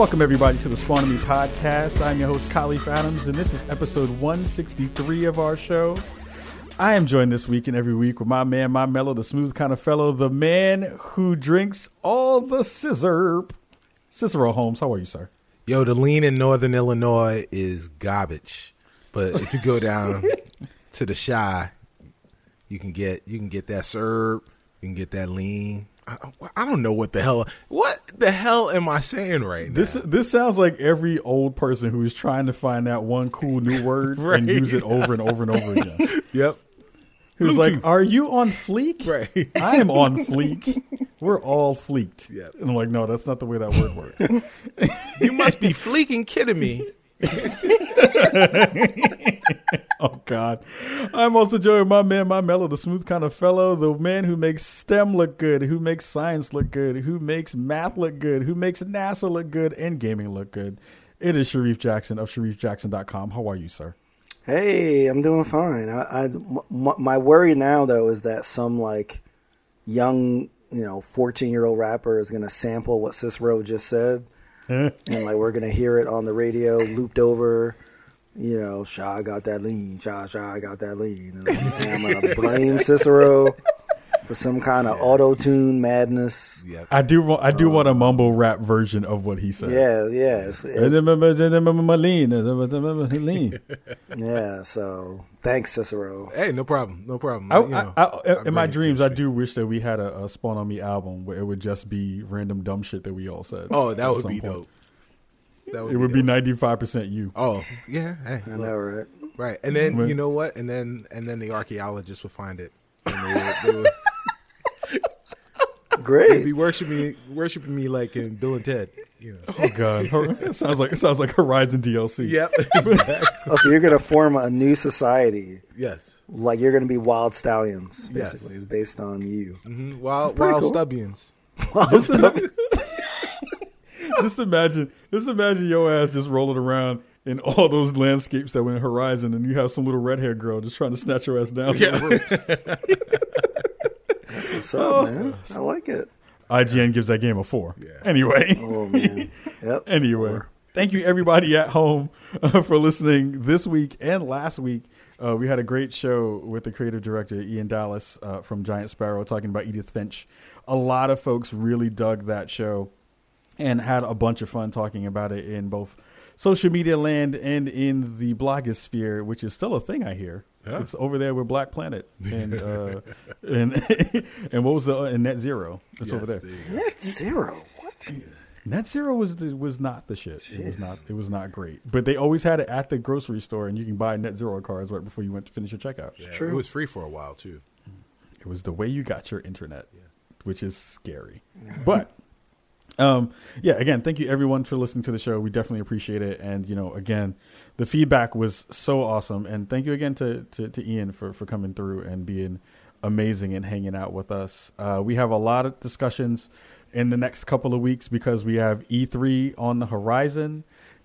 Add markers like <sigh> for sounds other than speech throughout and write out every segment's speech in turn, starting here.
Welcome, everybody, to the Spawn Me podcast. I'm your host, Kahlief Adams, and this is episode 163 of our show. I am joined this week and every week with my man, my mellow, the smooth kind of fellow, the man who drinks all the scissor. Cicero Holmes, how are you, sir? Yo, the lean in Northern Illinois is garbage, but if you go down <laughs> to the shy, you can get you can get that syrup, you can get that lean. I, I don't know what the hell what the hell am I saying right now? This this sounds like every old person who is trying to find that one cool new <laughs> word Right. and use it over and over and over again. <laughs> yep. Who's like, "Are you on fleek?" <laughs> Right. I am on fleek. We're all fleeked. Yep. And I'm like, no, that's not the way that word works. You must be fleeking kidding me. <laughs> oh God. I'm also joined by my man, my mellow, the smooth kind of fellow, the man who makes STEM look good, who makes science look good, who makes math look good, who makes NASA look good, and gaming look good. It is Shareef Jackson of ShareefJackson.com. How are you, sir? Hey, I'm doing fine. I, I m- my worry now though is that some like young, you know, 14 year old rapper is gonna sample what Cicero just said, <laughs> and like we're gonna hear it on the radio, looped over. You know, Shaw got that lean. Shaw, Shaw got that lean. And, and I'm gonna blame <laughs> Cicero for some kind of auto tune madness. Yep. I do want I do um, want a mumble rap version of what he said. Yeah, yeah, it's, it's, Lean. <laughs> yeah. So thanks, Cicero. Hey, no problem. No problem. I, You know, I, I, I in my dreams, I do wish that we had a, a Spawn on Me album where it would just be random dumb shit that we all said. Oh, that would be point. dope. That It would be ninety five percent you. Oh, yeah. Hey, I know, right? right. And then you know what? And then and then the archaeologists would find it. And they would, they would <laughs> they'd Great. be worshiping me, worshiping me like in Bill and Ted. You know. Oh God, <laughs> it sounds like it sounds like Horizon DLC. Yep. <laughs> Oh, so you're gonna form a new society. yes. Like you're gonna be wild stallions, basically. Yes. It's based on you. hmm Wild, pretty wild cool. stubbians. <laughs> Just, ima- just imagine, just imagine your ass just rolling around in all those landscapes that were in Horizon, and you have some little red haired girl just trying to snatch your ass down. Yeah. The. What's up, man? I like it. IGN gives that game a four. Yeah. Anyway, Oh man. Yep. <laughs> anyway, thank you everybody at home uh, <laughs> for listening this week and last week. Uh, we had a great show with the creative director Ian Dallas uh, from Giant Sparrow talking about Edith Finch. A lot of folks really dug that show and had a bunch of fun talking about it in both social media land and in the blogosphere, which is still a thing I hear. Yeah. It's over there with Black Planet <laughs> and uh, and <laughs> and what was the and Net Zero? It's over there. Yes. Net zero. What? Net Zero was the, was not the shit. It was not it was not great. But they always had it at the grocery store, and you can buy Net Zero cards right before you went to finish your checkout. Yeah, true. It was free for a while too. It was the way you got your internet, which is scary. <laughs> But um, yeah, again, thank you everyone for listening to the show. We definitely appreciate it. And you know, again, the feedback was so awesome. And thank you again to to, to Ian for for coming through and being amazing and hanging out with us. Uh, we have a lot of discussions in the next couple of weeks because we have E3 on the horizon.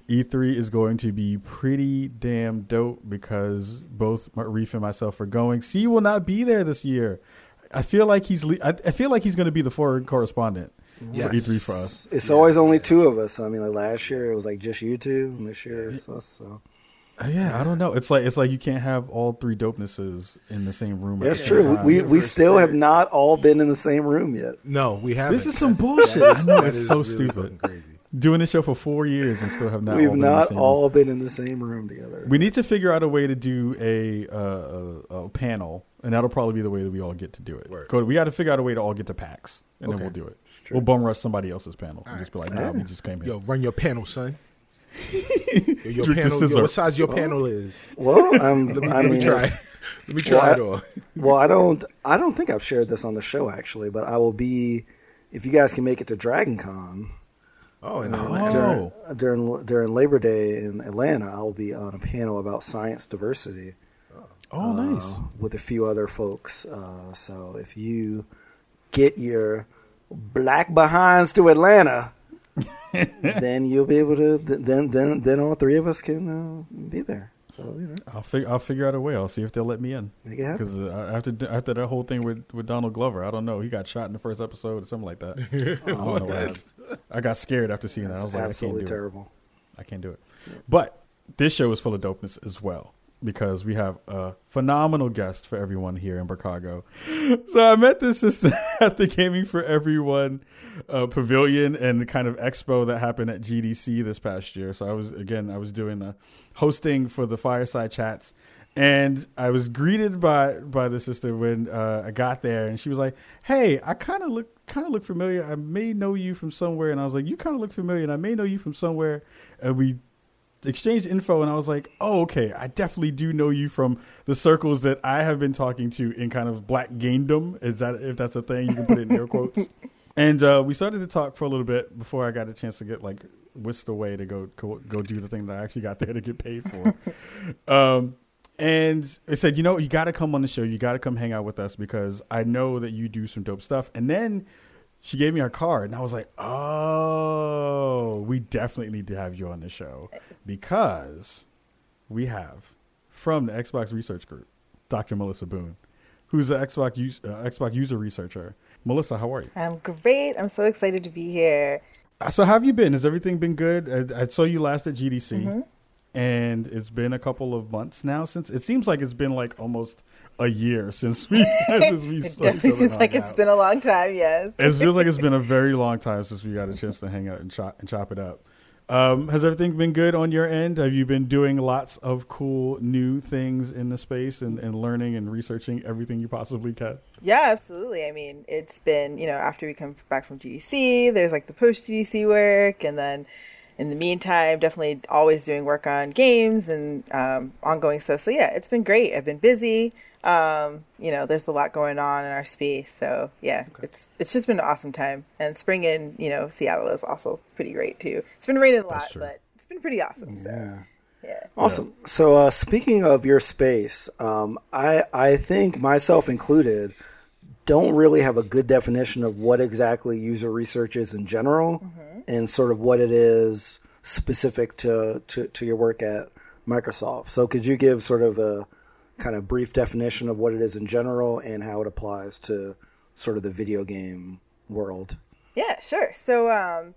E3 is going to be pretty damn dope because both Reef and myself are going. C will not be there this year. I feel like he's le- I, I feel like he's going to be the foreign correspondent Yes. for E3 for us. It's Yeah, always only yeah. two of us. I mean, like last year it was like just you two, and this year it's us. So Uh, yeah, I don't know. It's like it's like you can't have all three dopenesses in the same room. that's the same true. time. We we Universe still have not all been in the same room yet. No, we haven't. This is some That's- bullshit. I know, it's so really stupid. Crazy. doing this show for four years and still have not. We've all been in the not same all room. been in the same room together. We need to figure out a way to do a, uh, a, a panel, and that'll probably be the way that we all get to do it. Word. We got to figure out a way to all get to PAX, and then we'll do it. True. We'll bum rush somebody else's panel and All just be like, right. "Nah, we just came here." Yo, run your panel, son. <laughs> Yo, your Drink panel. scissor. Yo, what size your panel is? well, um, <laughs> Let me, I let me mean, try. if- Let me try it Well, on. well, I don't. I don't think I've shared this on the show actually, but I will be. If you guys can make it to Dragon Con Oh, and Oh. Atlanta. during, during during Labor Day in Atlanta, I will be on a panel about science diversity. Oh, nice. uh, with a few other folks. Uh, so if you get your black behinds to Atlanta, <laughs> then you'll be able to. Then then then all three of us can uh, be there. So you know, I'll figure I'll figure out a way. I'll see if they'll let me in. Because uh, after after that whole thing with, with Donald Glover, I don't know. He got shot in the first episode or something like that. <laughs> I don't know what happened. I got scared after seeing that. I That's was like, I can't absolutely do it. terrible. I can't do it. But this show is full of dopeness as well because we have a phenomenal guest for everyone here in Chicago. <gasps> So I met this sister <laughs> at the Gaming for Everyone uh, pavilion and the kind of expo that happened at GDC this past year. So I was again I was doing the hosting for the fireside chats. And I was greeted by by the sister when uh, I got there, and she was like, "Hey, I kind of look kind of look familiar. I may know you from somewhere." And I was like, "You kind of look familiar, and I may know you from somewhere." And we exchanged info and I was like, "Oh, okay. I definitely do know you from the circles that I have been talking to in kind of black gamedom. Is that if that's a thing? You can put it in air quotes." <laughs> and uh, we started to talk for a little bit before I got a chance to get like whisked away to go go, go do the thing that I actually got <laughs> there to get paid for. <laughs> um, and I said, "You know, you got to come on the show. You got to come hang out with us because I know that you do some dope stuff." And then she gave me her card, and I was like, "Oh, we definitely need to have you on the show because we have from the Xbox Research Group, Dr. Melissa Boone, who's an Xbox use, uh, Xbox user researcher. Melissa, how are you? I'm great. I'm so excited to be here. Uh, So, how have you been? Has everything been good? I, I saw you last at GDC, Mm-hmm. and it's been a couple of months now since. It seems like it's been like almost a year since we <laughs> since we It definitely seems like it's been a long time. Yes. It feels like it's been a very long time since we got a chance to hang out and chop and chop it up. Um, has everything been good on your end? Have you been doing lots of cool new things in the space and, and learning and researching everything you possibly can? Yeah, absolutely. I mean, it's been, you know, after we come back from GDC, there's like the post GDC work. And then in the meantime, definitely always doing work on games and um, ongoing stuff. So yeah, it's been great. I've been busy. Um, you know, there's a lot going on in our space. So yeah, it's it's just been an awesome time. And spring in, you know, Seattle is also pretty great too. It's been raining a lot, but it's been pretty awesome. So Yeah. yeah. Awesome. So, uh, speaking of your space, um, I I think myself included don't really have a good definition of what exactly user research is in general, and sort of what it is specific to, to to your work at Microsoft. So, could you give sort of a kind of brief definition of what it is in general and how it applies to sort of the video game world? Yeah, sure. So, um,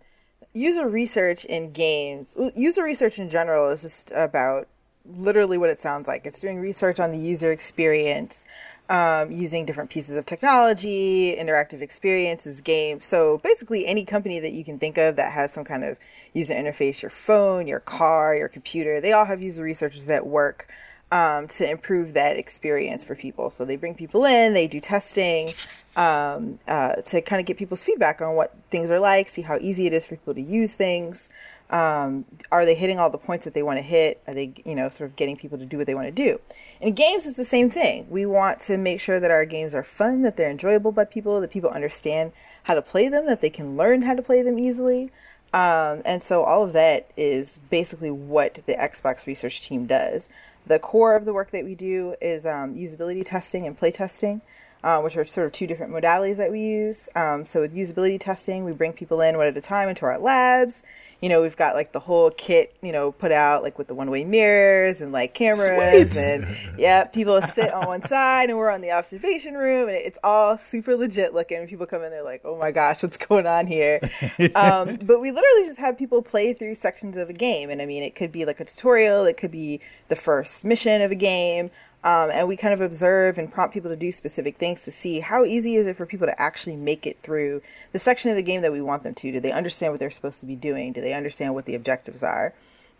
user research in games, user research in general is just about literally what it sounds like. It's doing research on the user experience, um, using different pieces of technology, interactive experiences, games. So, basically, any company that you can think of that has some kind of user interface, your phone, your car, your computer, they all have user researchers that work um, to improve that experience for people. So they bring people in, they do testing um, uh, to kind of get people's feedback on what things are like, see how easy it is for people to use things. Um, are they hitting all the points that they want to hit? Are they, you know, sort of getting people to do what they want to do? In games, it's the same thing. We want to make sure that our games are fun, that they're enjoyable by people, that people understand how to play them, that they can learn how to play them easily. Um, and so all of that is basically what the Xbox research team does. The core of the work that we do is um, usability testing and play testing, uh, which are sort of two different modalities that we use. Um, so with usability testing, we bring people in one at a time into our labs. You know, we've got like the whole kit, you know, put out like with the one-way mirrors and like cameras and yeah, people <laughs> sit on one side and we're on the observation room and it's all super legit looking. People come in, they're like, "Oh my gosh, what's going on here?" <laughs> um, but we literally just have people play through sections of a game, and I mean, it could be like a tutorial, it could be the first mission of a game. Um, and we kind of observe and prompt people to do specific things to see how easy is it for people to actually make it through the section of the game that we want them to. Do they understand what they're supposed to be doing? Do they understand what the objectives are?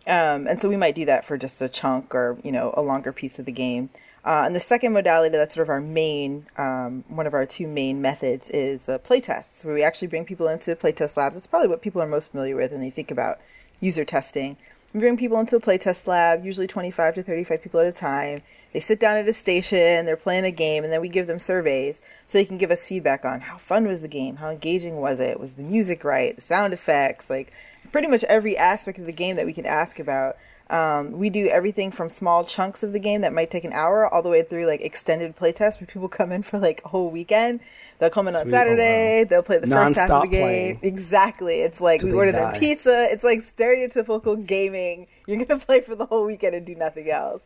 Um, and so we might do that for just a chunk or you know a longer piece of the game. Uh, and the second modality that's sort of our main, um, one of our two main methods is uh, playtests, where we actually bring people into playtest labs. It's probably what people are most familiar with when they think about user testing. We bring people into a playtest lab, usually 25 to 35 people at a time. They sit down at a station, they're playing a game, and then we give them surveys so they can give us feedback on how fun was the game, how engaging was it, was the music right, the sound effects, like pretty much every aspect of the game that we can ask about. Um, we do everything from small chunks of the game that might take an hour all the way through like extended playtests where people come in <laughs> for like a whole weekend. They'll come in on Sweet. Oh, Saturday. They'll play the first half of the game. playing. Exactly. It's like we order die. their pizza. It's like stereotypical gaming. You're gonna <laughs> play for the whole weekend and do nothing else.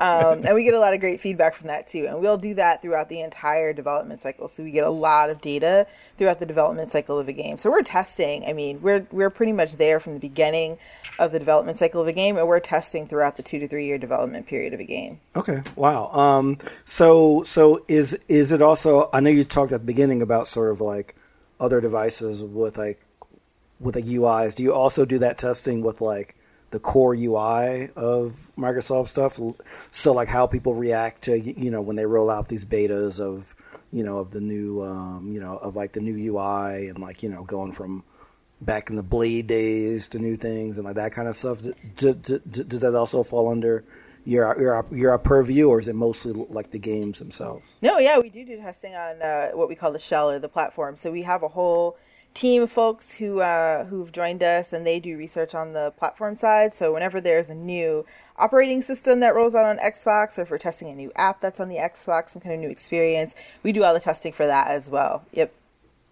Um, and we get a lot of great feedback from that too. And we'll do that throughout the entire development cycle. So we get a lot of data throughout the development cycle of a game. So we're testing. I mean, we're we're pretty much there from the beginning of the development cycle of a game, and we're testing throughout the two to three year development period of a game. Okay. Wow. Um. So so is is it also? I know you talked at the beginning about sort of like other devices with like with like UIs. Do you also do that testing with like the core UI of Microsoft stuff? So like how people react to you know when they roll out these betas of you know of the new um, you know of like the new UI and like you know going from back in the Blade days to new things and like that kind of stuff. D- d- d- d- does that also fall under your your your purview, or is it mostly like the games themselves? No, yeah, we do do testing on uh, what we call the shell or the platform. So we have a whole team of folks who uh, who've joined us, and they do research on the platform side. So whenever there's a new operating system that rolls out on Xbox, or if we're testing a new app that's on the Xbox, some kind of new experience, we do all the testing for that as well. Yep.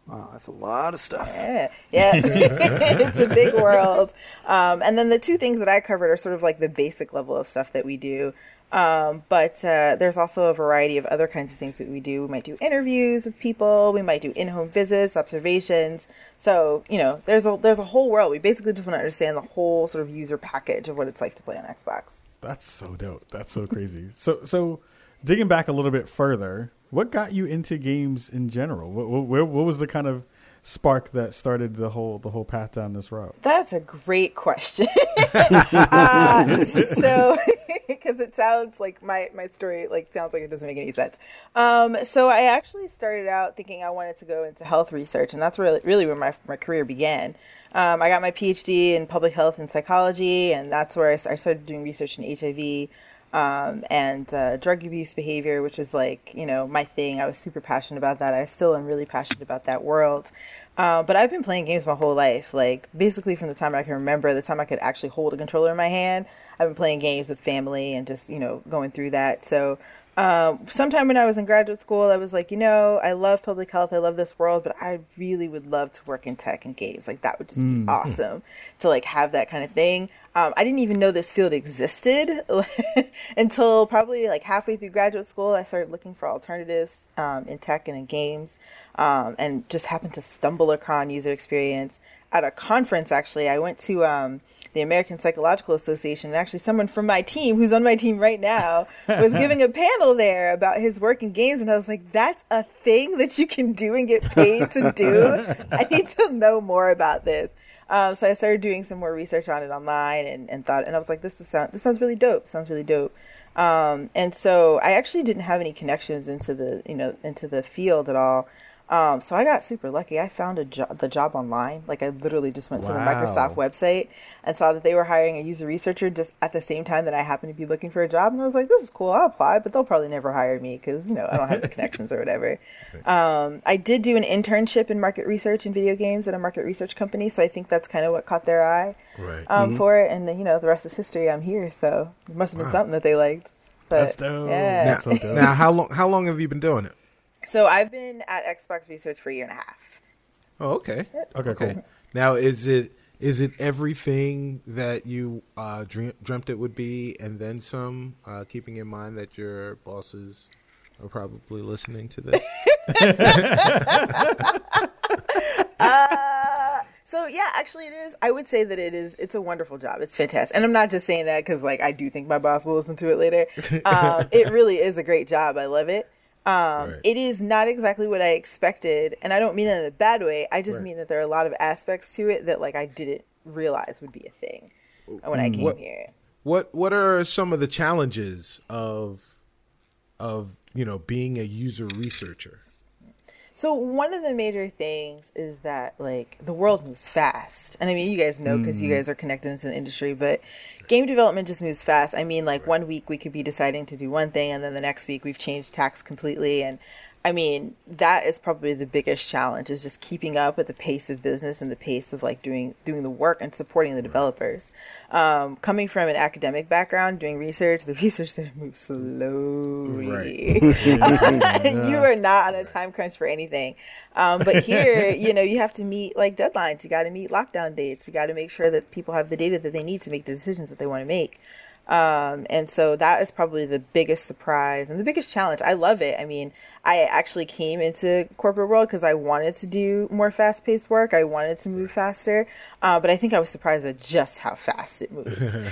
Wow, that's a lot of stuff. Yeah, yeah. <laughs> it's a big world. Um, and then the two things that I covered are sort of like the basic level of stuff that we do. Um, but uh, there's also a variety of other kinds of things that we do. We might do interviews with people. We might do in-home visits, observations. So you know, there's a there's a whole world. We basically just want to understand the whole sort of user package of what it's like to play on Xbox. That's so dope. That's so crazy. So so digging back a little bit further, what got you into games in general? What what, what was the kind of spark that started the whole the whole path down this road? That's a great question. <laughs> uh, so, <laughs> because it sounds like my my story like sounds like it doesn't make any sense. Um, so I actually started out thinking I wanted to go into health research, and that's really really where my my career began. Um, I got my PhD in public health and psychology, and that's where I started doing research in HIV um, and uh, drug abuse behavior, which is like you know my thing. I was super passionate about that. I still am really passionate about that world. Uh, but I've been playing games my whole life, like basically from the time I can remember, the time I could actually hold a controller in my hand. I've been playing games with family and just you know going through that. So um, sometime when I was in graduate school, I was like, you know, I love public health, I love this world, but I really would love to work in tech and games. Like that would just be awesome to like have that kind of thing. Um, I didn't even know this field existed <laughs> until probably like halfway through graduate school. I started looking for alternatives um, in tech and in games, um, and just happened to stumble upon user experience at a conference. Actually, I went to um, the American Psychological Association, and actually, someone from my team, who's on my team right now, was giving a <laughs> panel there about his work in games, and I was like, "That's a thing that you can do and get paid to do. I need to know more about this." Um, so I started doing some more research on it online and, and thought, and I was like, this is sound, this sounds really dope. Sounds really dope. Um, and so I actually didn't have any connections into the, you know, into the field at all. Um, so I got super lucky. I found a job, the job online. Like I literally just went to the Microsoft website and saw that they were hiring a user researcher just at the same time that I happened to be looking for a job. And I was like, this is cool. I'll apply, but they'll probably never hire me because, you know, I don't have the <laughs> connections or whatever. Um, I did do an internship in market research in video games at a market research company. So I think that's kind of what caught their eye Right. um, for it. And, you know, the rest is history. I'm here. So it must have been something that they liked. But, That's dope. Yeah. Now, That's so dope. now, how long? How long have you been doing it? So I've been at Xbox Research for a year and a half. Oh, okay. Okay, cool. Now, is it is it everything that you uh, dream, dreamt it would be, and then some? Uh, keeping in mind that your bosses are probably listening to this. <laughs> Uh, so yeah, actually it is. I would say that it is. It's a wonderful job. It's fantastic, and I'm not just saying that because like I do think my boss will listen to it later. <laughs> Um, it really is a great job. I love it. Um, Right. It is not exactly what I expected, and I don't mean that in a bad way. I just Right. mean that there are a lot of aspects to it that like I didn't realize would be a thing when I came What- here. What What are some of the challenges of of you know being a user researcher? So one of the major things is that like the world moves fast, and I mean you guys know because you mm. guys are connected into the industry, but game development just moves fast. I mean, like one week we could be deciding to do one thing, and then the next week we've changed tacks completely, and I mean, that is probably the biggest challenge is just keeping up with the pace of business and the pace of like doing doing the work and supporting the developers. Um, coming from an academic background, doing research, the <laughs> research there moves slowly. Right. <laughs> <laughs> you are not on a time crunch for anything. Um, but here, you know, you have to meet like deadlines. You got to meet lockdown dates. You got to make sure that people have the data that they need to make the decisions that they want to make. Um, and so that is probably the biggest surprise and the biggest challenge. I love it. I mean, I actually came into corporate world because I wanted to do more fast paced work. I wanted to move faster. Uh, but I think I was surprised at just how fast it moves <laughs>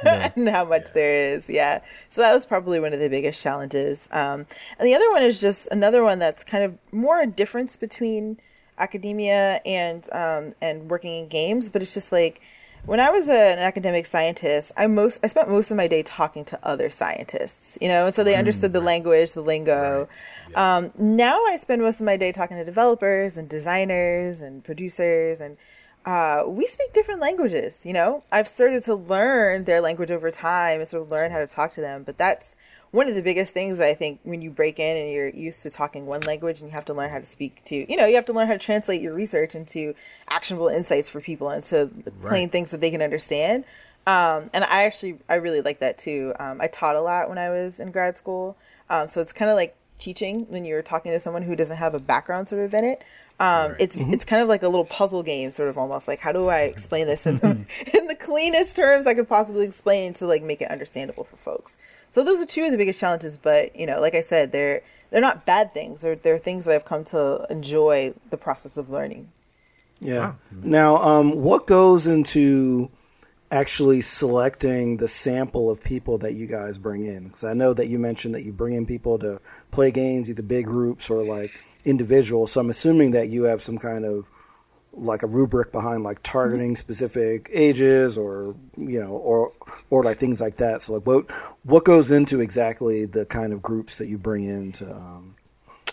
<laughs> and how much there is. Yeah. So that was probably one of the biggest challenges. Um, and the other one is just another one that's kind of more a difference between academia and, um, and working in games, but it's just like, when I was a, an academic scientist, I most I spent most of my day talking to other scientists, you know, and so they understood the language, the lingo. Yes. Um, now I spend most of my day talking to developers and designers and producers, and uh, we speak different languages. You know, I've started to learn their language over time and sort of learn how to talk to them, but that's one of the biggest things I think when you break in and you're used to talking one language and you have to learn how to speak to, you know, you have to learn how to translate your research into actionable insights for people and to right. plain things that they can understand. Um, and I actually, I really like that too. Um, I taught a lot when I was in grad school. Um, so it's kind of like teaching when you're talking to someone who doesn't have a background sort of in it. Um, right. It's mm-hmm. it's kind of like a little puzzle game, sort of almost like how do I explain this in the, <laughs> in the cleanest terms I could possibly explain to like make it understandable for folks. So those are two of the biggest challenges. But you know, like I said, they're they're not bad things. They're they're things that I've come to enjoy the process of learning. Yeah. Wow. Now, um, what goes into actually selecting the sample of people that you guys bring in? Because I know that you mentioned that you bring in people to play games, either big groups or like individuals. So I'm assuming that you have some kind of like a rubric behind like targeting specific ages or you know or or like things like that. So like what what goes into exactly the kind of groups that you bring in to um,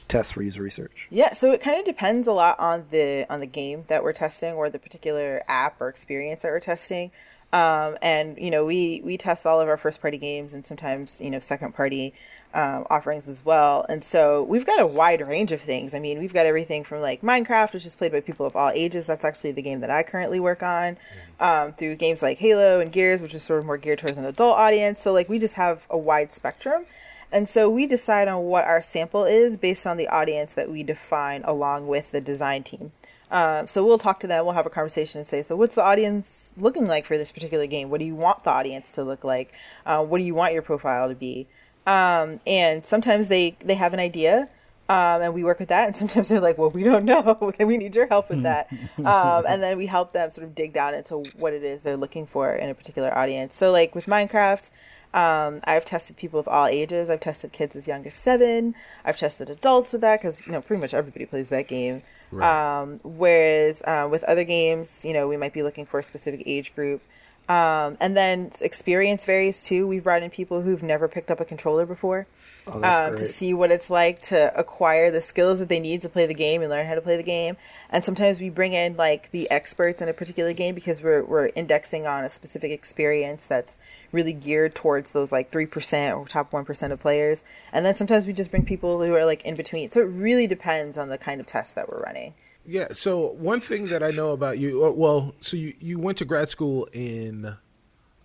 test for user research? Yeah so it kind of depends a lot on the on the game that we're testing or the particular app or experience that we're testing. Um, and you know we we test all of our first party games and sometimes you know second party um, offerings as well. And so we've got a wide range of things. I mean, we've got everything from like Minecraft, which is played by people of all ages. That's actually the game that I currently work on, um, through games like Halo and Gears, which is sort of more geared towards an adult audience. So like we just have a wide spectrum. And so we decide on what our sample is based on the audience that we define along with the design team. Uh, so we'll talk to them, we'll have a conversation and say, so what's the audience looking like for this particular game? What do you want the audience to look like? Uh, what do you want your profile to be? Um, and sometimes they, they have an idea, um, and we work with that. And <laughs> sometimes they're like, well, we don't know. <laughs> we need your help with that. <laughs> Um, and then we help them sort of dig down into what it is they're looking for in a particular audience. So, like with Minecraft, um, I've tested people of all ages. I've tested kids as young as seven. I've tested adults with that because you know pretty much everybody plays that game. Right. Um, whereas uh, with other games, you know, we might be looking for a specific age group. Um, and then experience varies too. We've brought in people who've never picked up a controller before oh, um, to see what it's like to acquire the skills that they need to play the game and learn how to play the game. And sometimes we bring in like the experts in a particular game because we're we're indexing on a specific experience that's really geared towards those like three percent or top one percent of players. And then sometimes we just bring people who are like in between. So it really depends on the kind of test that we're running. Yeah. So one thing that I know about you, well, so you you went to grad school in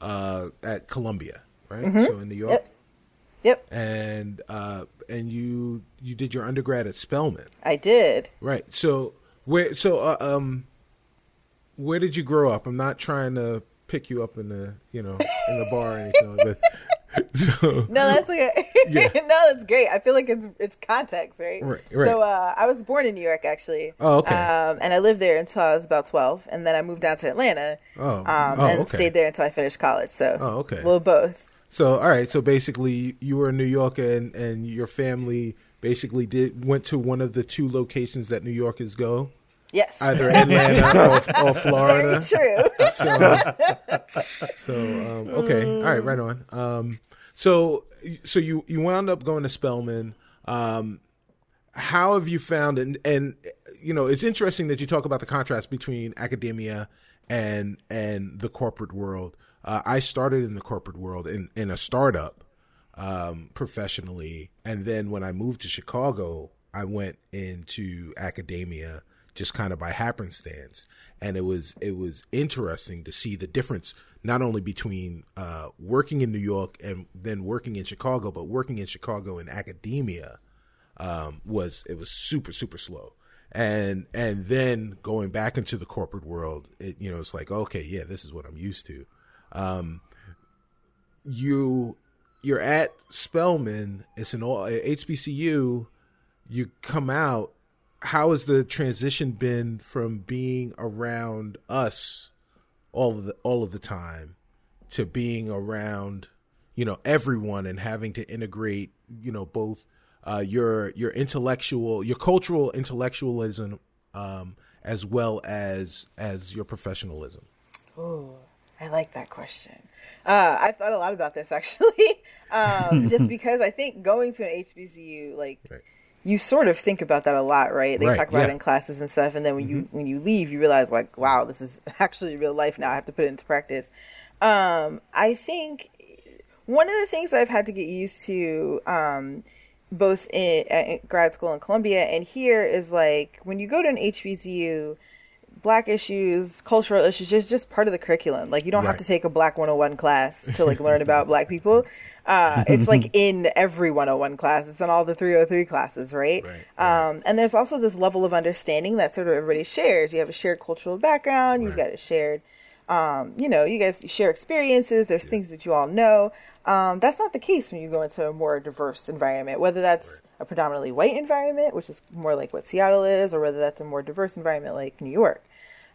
uh, at Columbia, right? Mm-hmm. So in New York. Yep. Yep. And uh, and you you did your undergrad at Spelman. I did. Right. So where so uh, um where did you grow up? I'm not trying to pick you up in the you know in the bar or anything, but <laughs> so, no, that's okay. <laughs> Yeah. <laughs> no, that's great. I feel like it's it's context, right? Right. right. So uh, I was born in New York, actually. Oh, okay. Um, and I lived there until I was about twelve, and then I moved down to Atlanta. Oh. Um, oh, and okay. stayed there until I finished college. So. Oh, okay. Well, both. So, all right. So basically, you were in New York, and and your family basically did went to one of the two locations that New Yorkers go. Yes. Either <laughs> Atlanta or, or, Florida. Very true. So, so um, okay, all right, right on. Um, so, so you you wound up going to Spelman. Um, how have you found and and you know it's interesting that you talk about the contrast between academia and and the corporate world. Uh, I started in the corporate world in in a startup um, professionally, and then when I moved to Chicago, I went into academia just kind of by happenstance, and it was it was interesting to see the difference not only between uh, working in New York and then working in Chicago, but working in Chicago in academia um, was it was super super slow. And and then going back into the corporate world it you know it's like okay yeah this is what i'm used to. Um you you're at spelman it's an all hbcu you come out how has the transition been from being around us all of the all of the time to being around you know everyone and having to integrate you know both uh, your your intellectual, your cultural intellectualism, um, as well as as your professionalism? Oh, I like that question. Uh, I thought a lot about this actually, <laughs> um, just <laughs> because I think going to an HBCU, like right. You sort of think about that a lot, right? They right, talk about yeah. it in classes and stuff, and then when mm-hmm. you when you leave, you realize like, wow, this is <laughs> actually real life now. I have to put it into practice. Um, I think one of the things I've had to get used to. Um, both in, in grad school in Columbia and here is like when you go to an HBCU, black issues, cultural issues is just part of the curriculum. Like you don't right. have to take a black 101 class to like learn <laughs> about black people. Uh, it's like <laughs> in every 101 class. It's in all the 303 classes, right? right, right. Um, and there's also this level of understanding that sort of everybody shares. You have a shared cultural background. You've got a shared, um, you know, you guys share experiences. There's yeah. things that you all know. Um, that's not the case when you go into a more diverse environment, whether that's a predominantly white environment, which is more like what Seattle is, or whether that's a more diverse environment like New York.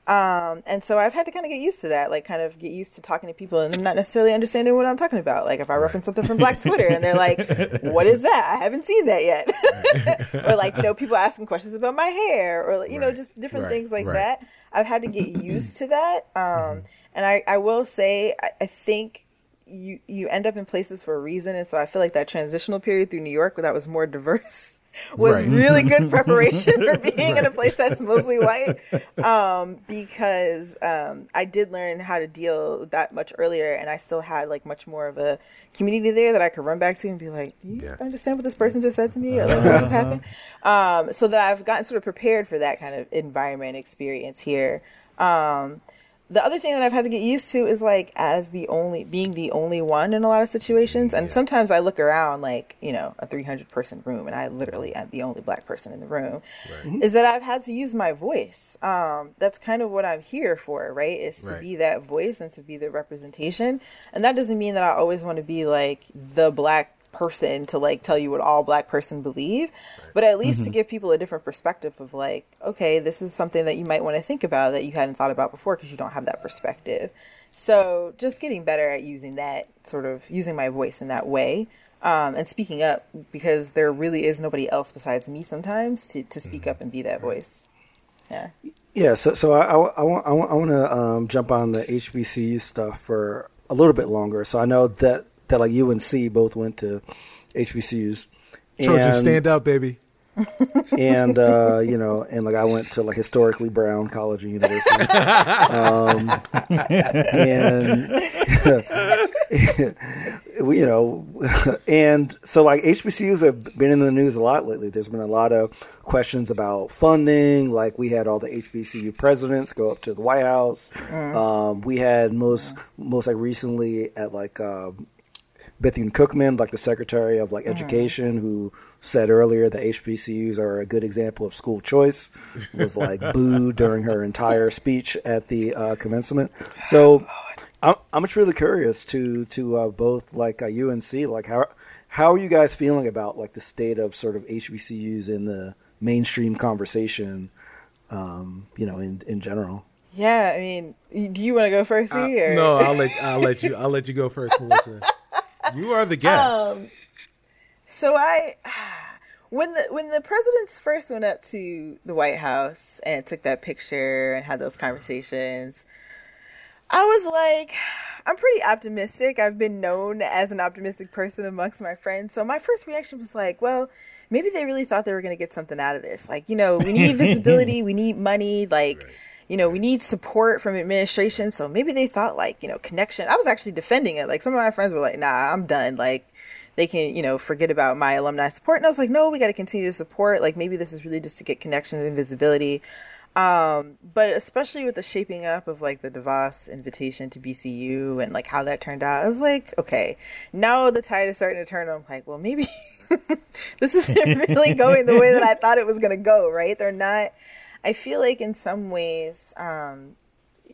Um, and so I've had to kind of get used to that, like kind of get used to talking to people and them not necessarily understanding what I'm talking about. Like if I reference something from Black Twitter and they're like, "What is that? I haven't seen that yet," <laughs> or like you know people asking questions about my hair, or you right. know just different right. things like that. I've had to get used to that. <clears throat> Um, mm-hmm. And I, I will say, I, I think you you end up in places for a reason and so i feel like that transitional period through new york where that was more diverse was right. really good <laughs> preparation for being right. in a place that's mostly white um, because um, i did learn how to deal that much earlier and i still had like much more of a community there that i could run back to and be like do you yeah. understand what this person just said to me or like what just happened um, so that i've gotten sort of prepared for that kind of environment experience here um, the other thing that I've had to get used to is like as the only being the only one in a lot of situations. And yeah. sometimes I look around like, you know, a 300 person room and I literally am the only black person in the room. Right. Mm-hmm. Is that I've had to use my voice. Um, that's kind of what I'm here for, right? Is to right. be that voice and to be the representation. And that doesn't mean that I always want to be like the black person to like tell you what all black person believe but at least mm-hmm. to give people a different perspective of like okay this is something that you might want to think about that you hadn't thought about before because you don't have that perspective. So just getting better at using that sort of using my voice in that way um, and speaking up because there really is nobody else besides me sometimes to, to speak mm-hmm. up and be that voice. Yeah. Yeah so, so I, I, I want, I want to um, jump on the hbcu stuff for a little bit longer. So i know that that like you and C both went to HBCUs. Trojan, stand up, baby. <laughs> and uh, you know, and like I went to like historically brown college and university, um, and <laughs> you know, and so like HBCUs have been in the news a lot lately. There's been a lot of questions about funding. Like we had all the HBCU presidents go up to the White House. Mm. Um, we had most most like recently at like. Uh, Bethune Cookman, like the Secretary of like mm-hmm. Education, who said earlier that HBCUs are a good example of school choice, was like <laughs> booed during her entire speech at the uh, commencement. So I'm I'm just really curious to to uh, both like uh, you and C, like how how are you guys feeling about like the state of sort of HBCUs in the mainstream conversation, um, you know, in in general. Yeah, I mean, do you want to go first? Uh, no, I'll let I'll let you I'll let you go first, Melissa. <laughs> You are the guest. Um, so I, when the when the presidents first went up to the White House and took that picture and had those conversations, I was like, I'm pretty optimistic. I've been known as an optimistic person amongst my friends. So my first reaction was like, well, maybe they really thought they were going to get something out of this. Like, you know, we need <laughs> visibility, we need money, like. Right you know, we need support from administration. So maybe they thought like, you know, connection. I was actually defending it. Like some of my friends were like, nah, I'm done. Like they can, you know, forget about my alumni support. And I was like, no, we got to continue to support. Like maybe this is really just to get connection and visibility. Um, but especially with the shaping up of like the DeVos invitation to BCU and like how that turned out, I was like, okay, now the tide is starting to turn. I'm like, well, maybe <laughs> this isn't really going the way that I thought it was going to go, right? They're not, I feel like in some ways, um,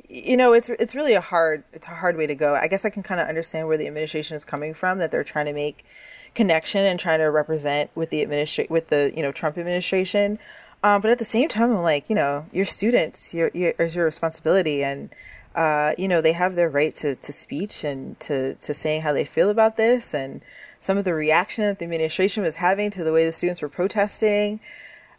you know, it's it's really a hard it's a hard way to go. I guess I can kind of understand where the administration is coming from that they're trying to make connection and trying to represent with the administra- with the you know Trump administration. Um, but at the same time, I'm like, you know, your students, your, your is your responsibility, and uh, you know they have their right to, to speech and to to saying how they feel about this, and some of the reaction that the administration was having to the way the students were protesting.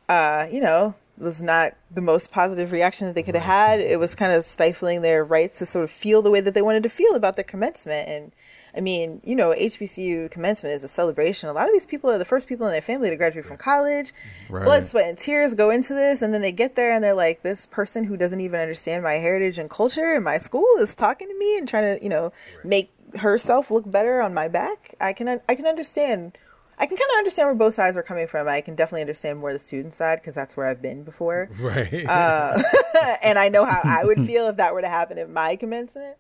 Uh, you know, was not the most positive reaction that they could have had. It was kind of stifling their rights to sort of feel the way that they wanted to feel about their commencement. And I mean, you know, HBCU commencement is a celebration. A lot of these people are the first people in their family to graduate from college. Right. Blood, sweat, and tears go into this, and then they get there and they're like, this person who doesn't even understand my heritage and culture and my school is talking to me and trying to, you know, make herself look better on my back. I can I can understand I can kind of understand where both sides are coming from. I can definitely understand more the student side because that's where I've been before. Right. Uh, <laughs> and I know how I would feel if that were to happen at my commencement.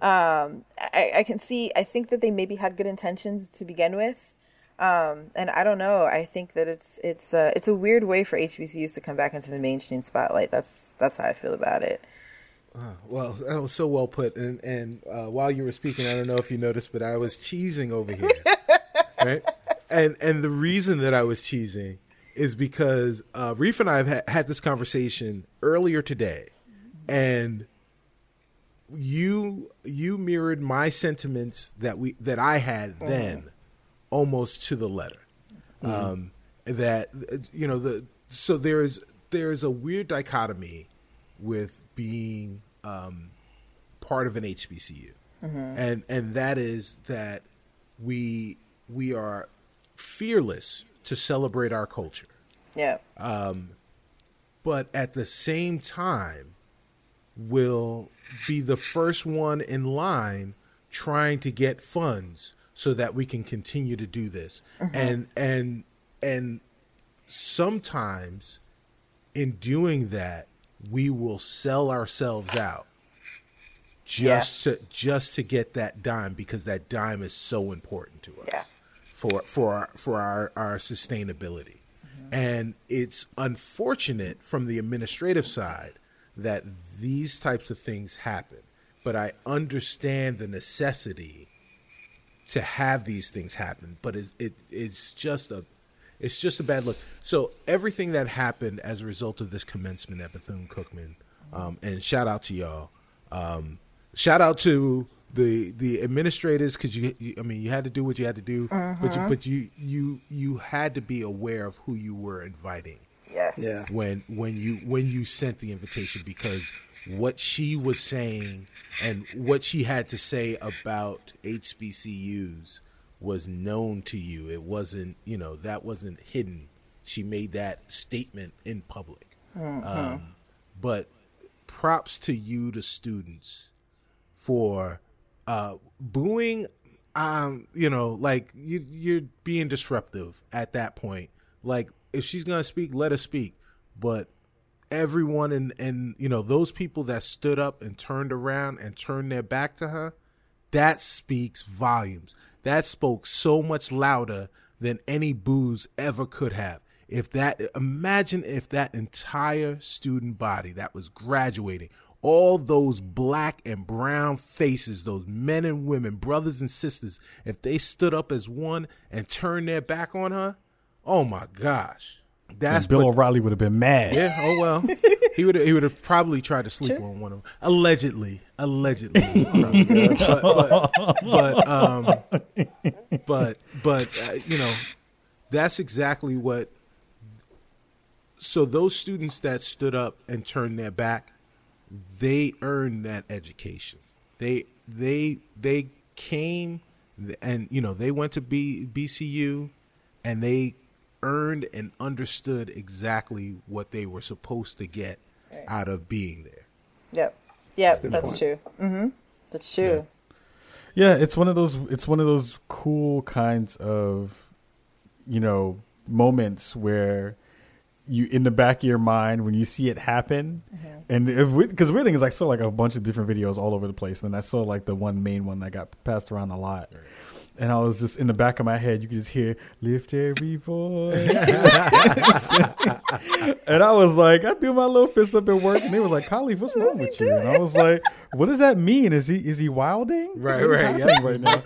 Um, I, I, can see, I think that they maybe had good intentions to begin with. Um, and I don't know. I think that it's it's uh, it's a weird way for HBCUs to come back into the mainstream spotlight. That's that's how I feel about it. Uh, well, that was so well put. And and uh, while you were speaking, I don't know if you noticed, but I was cheesing over here. <laughs> right and and the reason that I was cheesing is because uh, Reef and I have ha- had this conversation earlier today, and you you mirrored my sentiments that we that I had mm-hmm. then, almost to the letter. Mm-hmm. Um, that you know the so there's there's a weird dichotomy with being um, part of an HBCU, mm-hmm. and and that is that we we are fearless to celebrate our culture. Yeah. Um, but at the same time, will be the first one in line trying to get funds so that we can continue to do this. Mm-hmm. And and and sometimes in doing that, we will sell ourselves out just yeah. to just to get that dime because that dime is so important to us. Yeah for for our, for our our sustainability. Mm-hmm. And it's unfortunate from the administrative side that these types of things happen. But I understand the necessity to have these things happen. But it, it it's just a it's just a bad look. So everything that happened as a result of this commencement at Bethune Cookman, um, and shout out to y'all. Um, shout out to the the administrators because you, you, I mean you had to do what you had to do, mm-hmm. but you, mm-hmm. but you you you had to be aware of who you were inviting. Yes. Yeah. When when you when you sent the invitation because what she was saying and what she had to say about HBCUs was known to you. It wasn't you know that wasn't hidden. She made that statement in public. Mm-hmm. Um, but props to you, the students, for uh, booing, um, you know, like you, you're being disruptive at that point. Like if she's gonna speak, let her speak. But everyone and and you know those people that stood up and turned around and turned their back to her, that speaks volumes. That spoke so much louder than any booze ever could have. If that imagine if that entire student body that was graduating all those black and brown faces, those men and women, brothers and sisters, if they stood up as one and turned their back on her, oh my gosh. That's and Bill what, O'Reilly would have been mad. Yeah. Oh well, he would he would have probably tried to sleep on one of them. Allegedly, allegedly. <laughs> but, but, but, um, but but uh, you know, that's exactly what. So those students that stood up and turned their back, they earned that education. They they they came and you know they went to B, BCU and they earned and understood exactly what they were supposed to get right. out of being there. Yep. Yep, that's, that's true. Mhm. That's true. Yeah, it's one of those. It's one of those cool kinds of, you know, moments where you in the back of your mind when you see it happen, and because weird thing is I saw like a bunch of different videos all over the place, and then I saw like the one main one that got passed around a lot. And I was just in the back of my head, you could just hear "Lift every <laughs> voice," <laughs> and I was like, I threw my little fist up at work, and they was like, "Kahlief, what's wrong with you?" And I was like, "What does that mean? Is he is he wilding? Right, What is right, yeah. right now?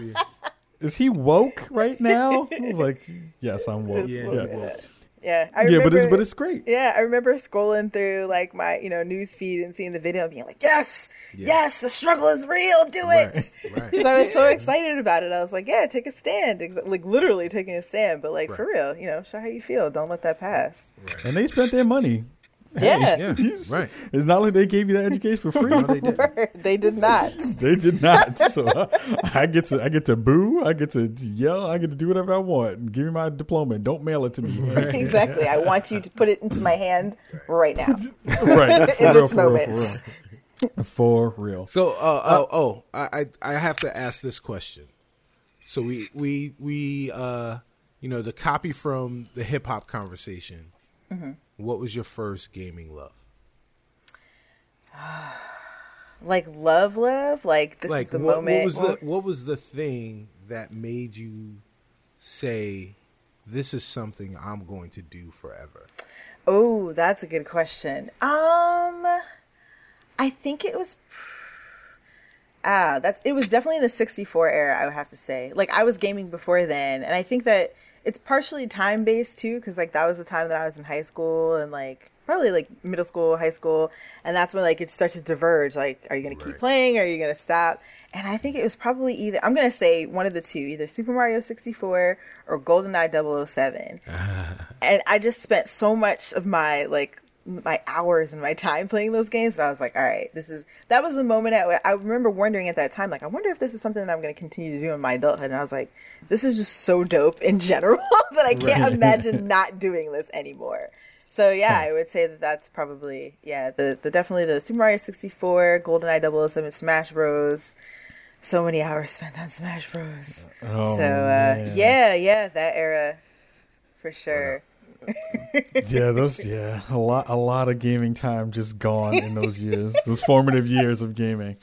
Is he woke right now?" I was like, "Yes, I'm woke." Yeah, Yeah, yeah. Yeah, I yeah, but it's but it's great. Yeah, I remember scrolling through like my, you know, news feed and seeing the video and being like, "Yes, yes, the struggle is real. Do it." Right. <laughs> Because I was so <laughs> excited about it. I was like, "Yeah, take a stand." Like literally taking a stand, but like for real, you know, show how you feel. Don't let that pass. And they spent their money. <laughs> Yeah, Yeah, right. It's not like they gave you that education for free. No, they <laughs> did. they did not. <laughs> They did not. So I, I get to I get to boo. I get to yell. I get to do whatever I want. Give me my diploma. and Don't mail it to me. Right. exactly. I want you to put it into my hand right now. right. For In real. this For real. moment. For real. For real. So, uh, oh, oh, I, I, I have to ask this question. So we, we, we, uh, you know, the copy from the hip hop conversation. What was your first gaming love? <sighs> Like love, love. Like this like, is the what, moment. what was the, what was the thing that made you say, "This is something I'm going to do forever"? Oh, that's a good question. Um, I think it was. Ah, that's it was definitely in the 64 era. I would have to say. Like I was gaming before then, and I think that it's partially time based too, because like that was the time that I was in high school and like probably like middle school, high school, and that's when like it starts to diverge. Like, are you going to keep playing? Or are you going to stop? And I think it was probably either I'm going to say one of the two, either Super Mario 64 or GoldenEye 007 <laughs> and I just spent so much of my like my hours and my time playing those games that I was like, all right, this is that was the moment I, I remember wondering at that time, like, I wonder if this is something that I'm going to continue to do in my adulthood. And I was like, this is just so dope in general <laughs> that I can't Right. imagine not doing this anymore. So yeah, I would say that that's probably yeah the the definitely the Super Mario 64, GoldenEye 007, Smash Bros. So many hours spent on Smash Bros. Oh, so uh, yeah, yeah, that era for sure. Yeah, those yeah, a lot a lot of gaming time just gone in those years, those formative years of gaming.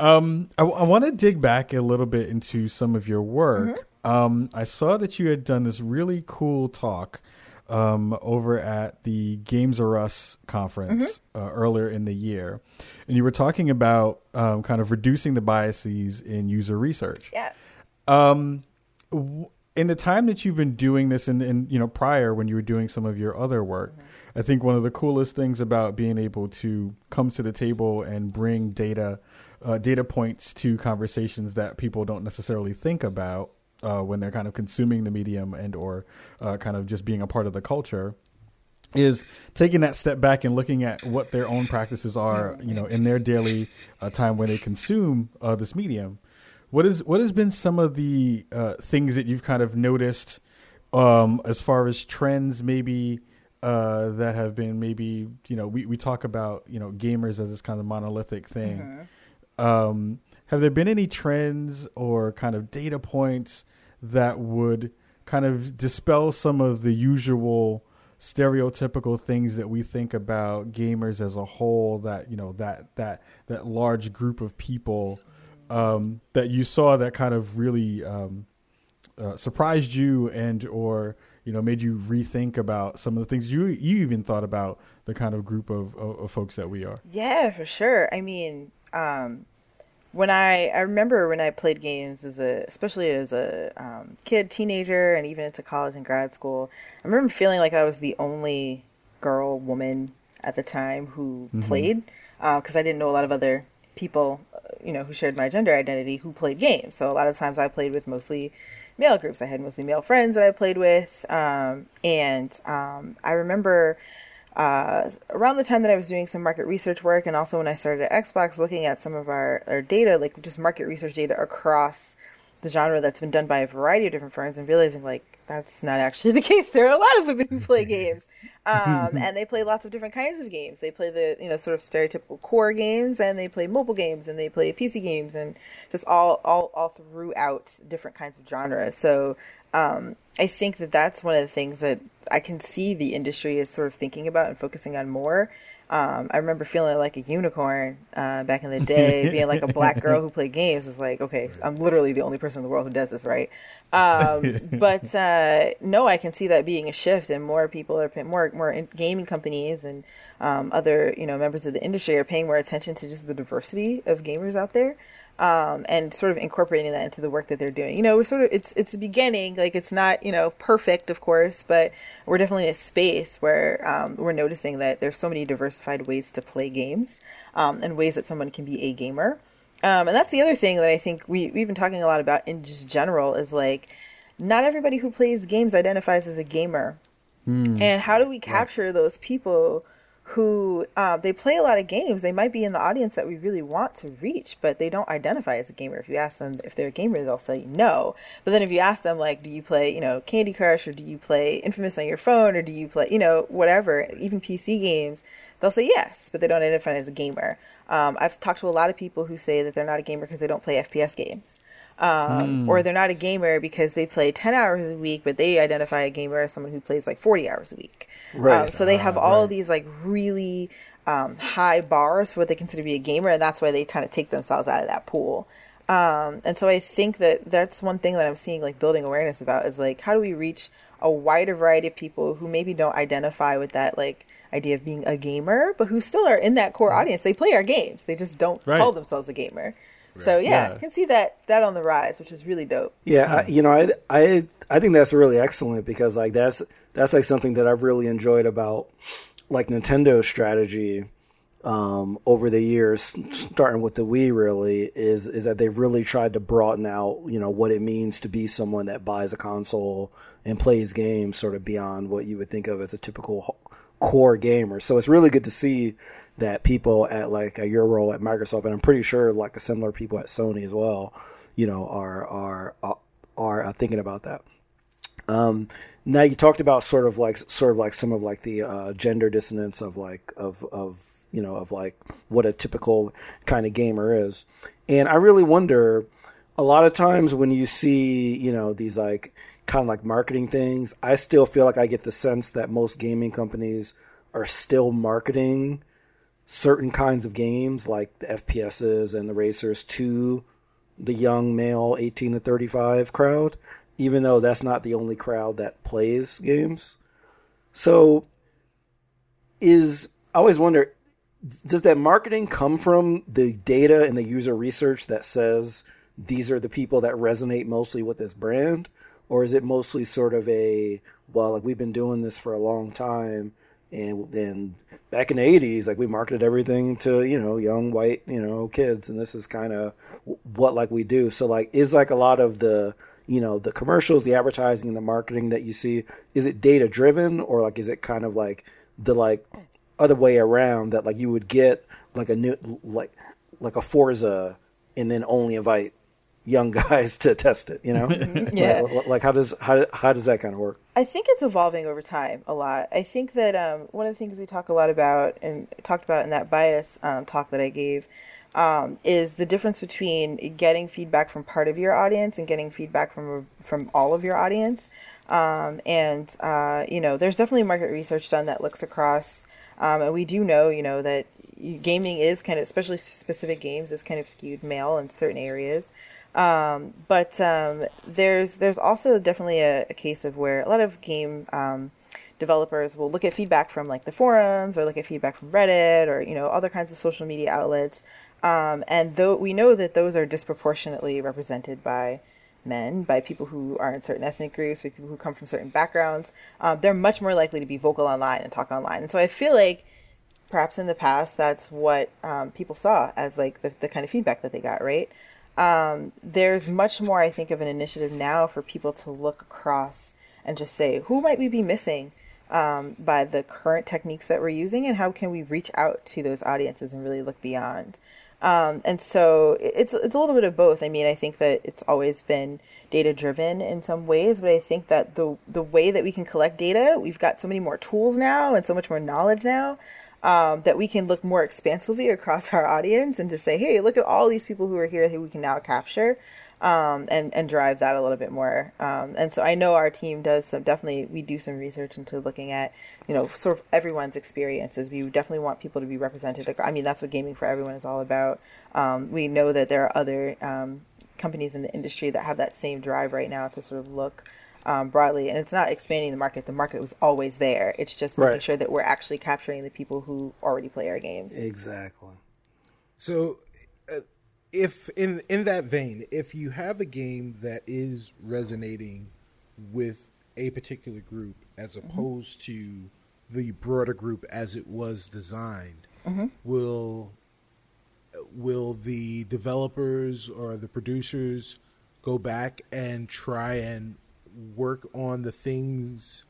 Um, I, want to dig back a little bit into some of your work. Um, I saw that you had done this really cool talk um, over at the Games R Us conference uh, earlier in the year, and you were talking about um, kind of reducing the biases in user research Yeah. In the time that you've been doing this and, and you know prior when you were doing some of your other work i think one of the coolest things about being able to come to the table and bring data uh, data points to conversations that people don't necessarily think about uh, when they're kind of consuming the medium and or uh, kind of just being a part of the culture is taking that step back and looking at what their own practices are, you know, in their daily uh, time when they consume uh, this medium. What is what has been some of the uh, things that you've kind of noticed um, as far as trends, maybe uh, that have been maybe you know we, we talk about you know gamers as this kind of monolithic thing. Um, have there been any trends or kind of data points that would kind of dispel some of the usual stereotypical things that we think about gamers as a whole that you know that that that large group of people um, that you saw that kind of really um, uh, surprised you and or you know made you rethink about some of the things you you even thought about the kind of group of, of, of folks that we are Yeah, for sure. I mean, um, when I I remember when I played games as a, especially as a um, kid, teenager, and even into college and grad school, I remember feeling like I was the only girl, woman at the time who played, because I didn't know a lot of other people, uh, you know, who shared my gender identity who played games. So a lot of times I played with mostly male groups. I had mostly male friends that I played with, um, and um, I remember uh, around the time that I was doing some market research work, and also when I started at Xbox, looking at some of our, our data, like just market research data across the genre that's been done by a variety of different firms, and realizing like that's not actually <laughs> the case. There are a lot of women who play <laughs> games, um, <laughs> and they play lots of different kinds of games. They play the you know sort of stereotypical core games, and they play mobile games, and they play PC games, and just all all all throughout different kinds of genres. So um, I think that that's one of the things that I can see the industry is sort of thinking about and focusing on more. Um, I remember feeling like a unicorn uh, back in the day, <laughs> being like a black girl who played games. It's like, okay, I'm literally the only person in the world who does this, right? Um, <laughs> but uh, no, I can see that being a shift, and more people are paying, more more gaming companies and um, other you know members of the industry are paying more attention to just the diversity of gamers out there um, and sort of incorporating that into the work that they're doing. You know, we're sort of it's it's a beginning, like it's not you know perfect, of course, but we're definitely in a space where um, we're noticing that there's so many diversified ways to play games um, and ways that someone can be a gamer. Um, and that's the other thing that I think we we've been talking a lot about in just general is like not everybody who plays games identifies as a gamer. Hmm. And how do we capture right. those people who uh, they play a lot of games. They might be in the audience that we really want to reach, but they don't identify as a gamer. If you ask them if they're a gamer, they'll say no. But then if you ask them, like, do you play, you know, Candy Crush or do you play Infamous on your phone or do you play, you know, whatever, even PC games, they'll say yes, but they don't identify as a gamer. Um, I've talked to a lot of people who say that they're not a gamer because they don't play FPS games. Um, mm. Or they're not a gamer because they play 10 hours a week, but they identify a gamer as someone who plays like 40 hours a week. Right. Um, so they have uh, all right. of these like really um, high bars for what they consider to be a gamer, and that's why they kind of take themselves out of that pool. Um, and so I think that that's one thing that I'm seeing like building awareness about is like how do we reach a wider variety of people who maybe don't identify with that like idea of being a gamer, but who still are in that core mm-hmm. audience. They play our games. They just don't right. call themselves a gamer. Right. So yeah, yeah, I can see that that on the rise, which is really dope. Yeah, I, you know, I I I think that's really excellent because like that's that's like something that I've really enjoyed about like Nintendo's strategy um, over the years, starting with the Wii, really is is that they've really tried to broaden out, you know, what it means to be someone that buys a console and plays games, sort of beyond what you would think of as a typical core gamer. So it's really good to see that people at like your role at Microsoft, and I'm pretty sure like a similar people at Sony as well, you know, are are are, are thinking about that. Um, now you talked about sort of like sort of like some of like the uh, gender dissonance of like of of you know of like what a typical kind of gamer is, and I really wonder a lot of times when you see you know these like kind of like marketing things, I still feel like I get the sense that most gaming companies are still marketing certain kinds of games like the FPSs and the racers to the young male 18 to 35 crowd even though that's not the only crowd that plays games. So, is I always wonder does that marketing come from the data and the user research that says these are the people that resonate mostly with this brand? Or is it mostly sort of a, well, like we've been doing this for a long time and then back in the 80s like we marketed everything to you know young white you know kids. And this is kind of what like we do. So like is like a lot of the you know the commercials the advertising and the marketing that you see is it data driven or like is it kind of like the like other way around that like you would get like a new like like a forza and then only invite young guys to test it you know <laughs> yeah like, like, how does how, how does that kind of work i think it's evolving over time a lot i think that um, one of the things we talk a lot about and talked about in that bias um, talk that i gave um, is the difference between getting feedback from part of your audience and getting feedback from from all of your audience. Um, and uh, you know, there's definitely market research done that looks across, um, and we do know, you know, that gaming is kind of, especially specific games, is kind of skewed male in certain areas. Um, but um, there's there's also definitely a, a, case of where a lot of game um, developers will look at feedback from like the forums or look at feedback from Reddit or you know other kinds of social media outlets um, and though we know that those are disproportionately represented by men, by people who are in certain ethnic groups, by people who come from certain backgrounds, um, they're much more likely to be vocal online and talk online. And so I feel like perhaps in the past that's what um, people saw as like the, the kind of feedback that they got, right? Um, there's much more, I think, of an initiative now for people to look across and just say, who might we be missing um, by the current techniques that we're using, and how can we reach out to those audiences and really look beyond? Um, and so it's it's a little bit of both. I mean, I think that it's always been data driven in some ways, but I think that the the way that we can collect data, we've got so many more tools now and so much more knowledge now um, that we can look more expansively across our audience and just say, hey, look at all these people who are here who we can now capture. Um, and and drive that a little bit more. Um, and so I know our team does some definitely we do some research into looking at you know sort of everyone's experiences. We definitely want people to be represented. I mean that's what gaming for everyone is all about. Um, we know that there are other um, companies in the industry that have that same drive right now to sort of look um, broadly. And it's not expanding the market. The market was always there. It's just making Right. sure that we're actually capturing the people who already play our games. Exactly. So, uh, if in in that vein, if you have a game that is resonating with a particular group as opposed to the broader group as it was designed, will will the developers or the producers go back and try and work on the things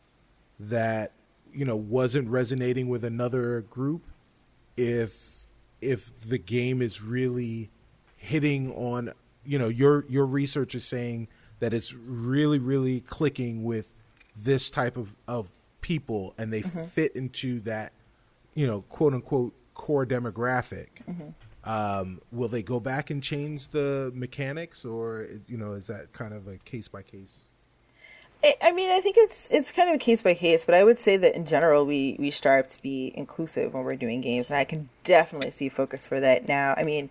that you know wasn't resonating with another group if if the game is really hitting on you know your your research is saying that it's really really clicking with this type of of people and they fit into that you know quote unquote core demographic. Um, will they go back and change the mechanics or you know is that kind of a case by case I I mean, I think it's it's kind of a case by case, but I would say that in general, we we strive to be inclusive when we're doing games, and I can definitely see focus for that now. I mean,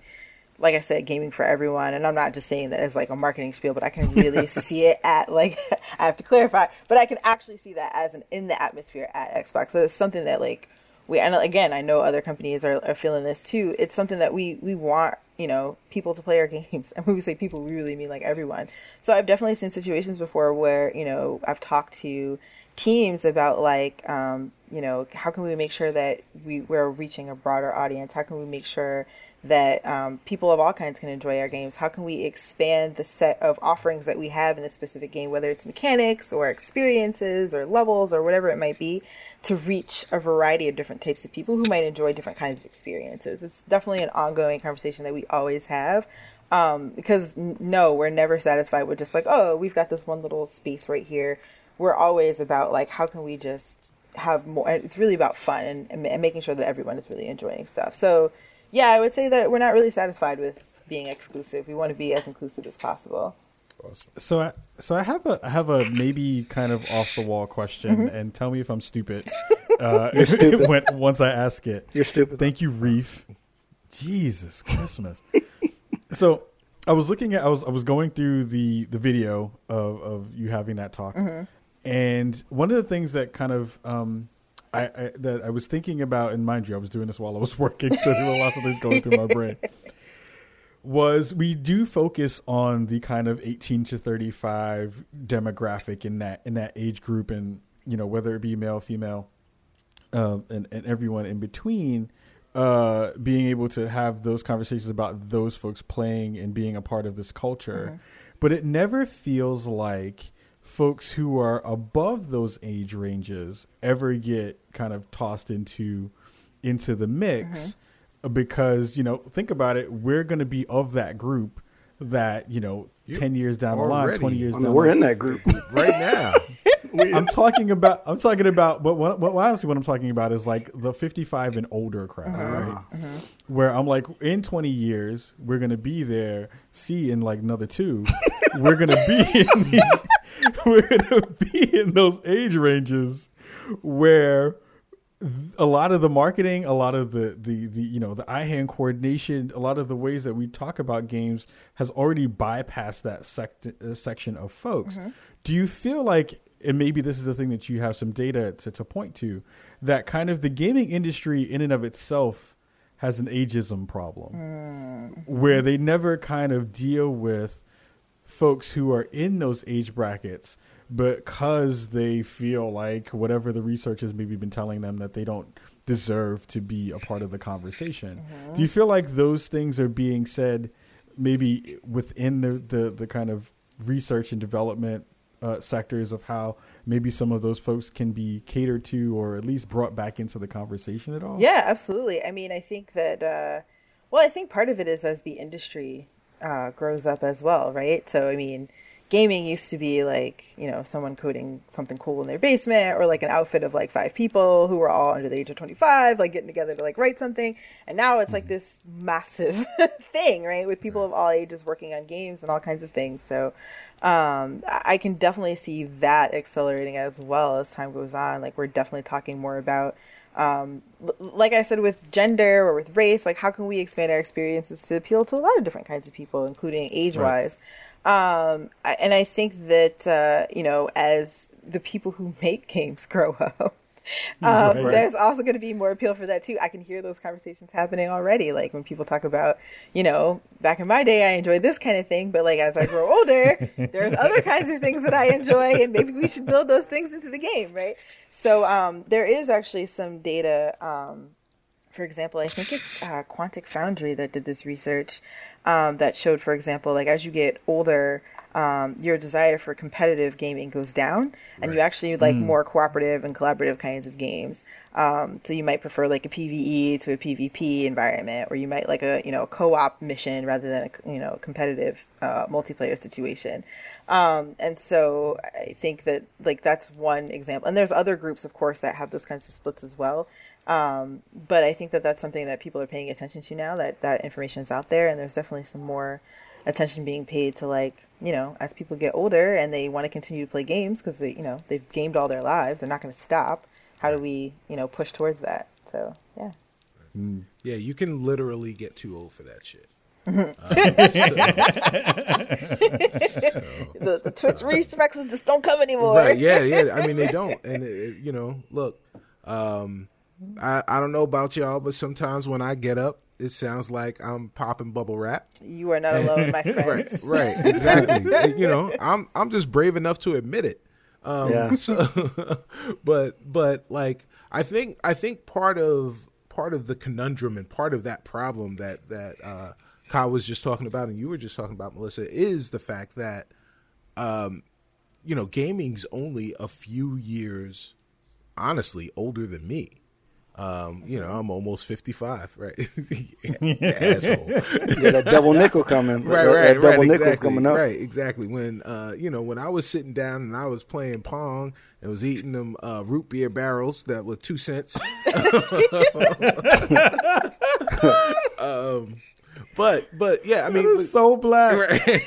like I said, gaming for everyone, and I'm not just saying that as like a marketing spiel, but I can really <laughs> see it at like <laughs> I have to clarify, but I can actually see that as an in the atmosphere at Xbox. So it's something that like we and again, I know other companies are, are feeling this too. It's something that we we want you know people to play our <laughs> games, and when we say people, we really mean like everyone. So I've definitely seen situations before where you know I've talked to teams about like um, you know how can we make sure that we we're reaching a broader audience? How can we make sure that um, people of all kinds can enjoy our games? How can we expand the set of offerings that we have in a specific game, whether it's mechanics or experiences or levels or whatever it might be, to reach a variety of different types of people who might enjoy different kinds of experiences? It's definitely an ongoing conversation that we always have. Um, because no, we're never satisfied with just like, oh, we've got this one little space right here. We're always about like, how can we just have more? It's really about fun and, and making sure that everyone is really enjoying stuff. So, yeah, I would say that we're not really satisfied with being exclusive. We want to be as inclusive as possible. awesome So I so I have a I have a maybe kind of off the wall question, and tell me if I'm stupid. <laughs> Uh, You're <laughs> stupid. when, once I ask it. You're stupid. Thank you, Reef. Jesus Christmas. <laughs> so I was looking at I was I was going through the the video of of you having that talk, and one of the things that kind of um. I, I that I was thinking about, and mind you, I was doing this while I was <laughs> working, so there were lots of things going through my brain. <laughs> Was we do focus on the kind of 18 to 35 demographic in that in that age group and you know whether it be male female um, and, and everyone in between uh, being able to have those conversations about those folks playing and being a part of this culture. But it never feels like folks who are above those age ranges ever get kind of tossed into into the mix mm-hmm. because you know think about it we're going to be of that group that you know You 10 years down the line 20 years I down mean, the we're line in that group. <laughs> right now <laughs> I'm talking about. I'm talking about. But what, what honestly, what I'm talking about is like the 55 and older crowd, mm-hmm. right? Mm-hmm. Where I'm like, in 20 years, we're gonna be there. See, in like another two, we're gonna be <laughs> in the, <laughs> we're gonna be in those age ranges where a lot of the marketing, a lot of the the the you know the eye hand coordination, a lot of the ways that we talk about games has already bypassed that sect- uh, section of folks. Do you feel like, and maybe this is the thing that you have some data to, to point to, that kind of the gaming industry in and of itself has an ageism problem, where they never kind of deal with folks who are in those age brackets because they feel like whatever the research has maybe been telling them that they don't deserve to be a part of the conversation. Do you feel like those things are being said maybe within the, the, the kind of research and development uh, sectors of how maybe some of those folks can be catered to or at least brought back into the conversation at all? Yeah, absolutely. I mean, I think that uh, Well, I think part of it is as the industry uh, grows up as well, right? So, I mean, gaming used to be like, you know, someone coding something cool in their basement or like an outfit of like five people who were all under the age of 25, like getting together to like write something. And now it's like mm-hmm. this massive <laughs> thing, right? With people of all ages working on games and all kinds of things. So, um, I can definitely see that accelerating as well as time goes on. Like, we're definitely talking more about um, like I said with gender or with race, like how can we expand our experiences to appeal to a lot of different kinds of people, including age wise. Right. Um, and I think that uh, you know, as the people who make <laughs> games grow up, <laughs> um, right. There's also going to be more appeal for that too. I can hear those conversations happening already. Like when people talk about, you know, back in my day, I enjoyed this kind of thing, but like as I grow older, <laughs> there's other kinds of things that I enjoy, and maybe we should build those things into the game, right? So um, there is actually some data. Um, for example, I think it's uh, Quantic Foundry that did this research um, that showed, for example, like as you get older, um, your desire for competitive gaming goes down, and right. you actually like mm. more cooperative and collaborative kinds of games. Um, so you might prefer like a PVE to a PvP environment, or you might like a you know co-op mission rather than a you know competitive uh, multiplayer situation. Um, and so I think that like that's one example, and there's other groups, of course, that have those kinds of splits as well. Um, but I think that that's something that people are paying attention to now. That that information is out there, and there's definitely some more attention being paid to like you know as people get older and they want to continue to play games because they you know they've gamed all their lives they're not going to stop how do we you know push towards that so yeah mm. yeah you can literally get too old for that shit um, <laughs> so, <laughs> the, the Twitch reflexes just don't come anymore. Right? Yeah, yeah. I mean, they <laughs> don't, and it, it, you know, look, um, I I don't know about y'all, but sometimes when I get up it sounds like I'm popping bubble wrap. You are not alone, my <laughs> friends. right, <laughs> right, exactly. <laughs> you know, I'm I'm just brave enough to admit it. Um, yeah. So, but but like I think I think part of part of the conundrum and part of that problem that that uh, Kyle was just talking about and you were just talking about Melissa is the fact that um, you know gaming's only a few years honestly older than me. Um, you know, I'm almost 55, right? <laughs> <laughs> Asshole. yeah, that double nickel coming. Right, that, right, that double right, nickel's exactly, coming up. Right, exactly. When, uh, you know, when I was sitting down and I was playing Pong and was eating them uh, root beer barrels that were two cents. <laughs> um, but, but yeah, I mean, so black. Right.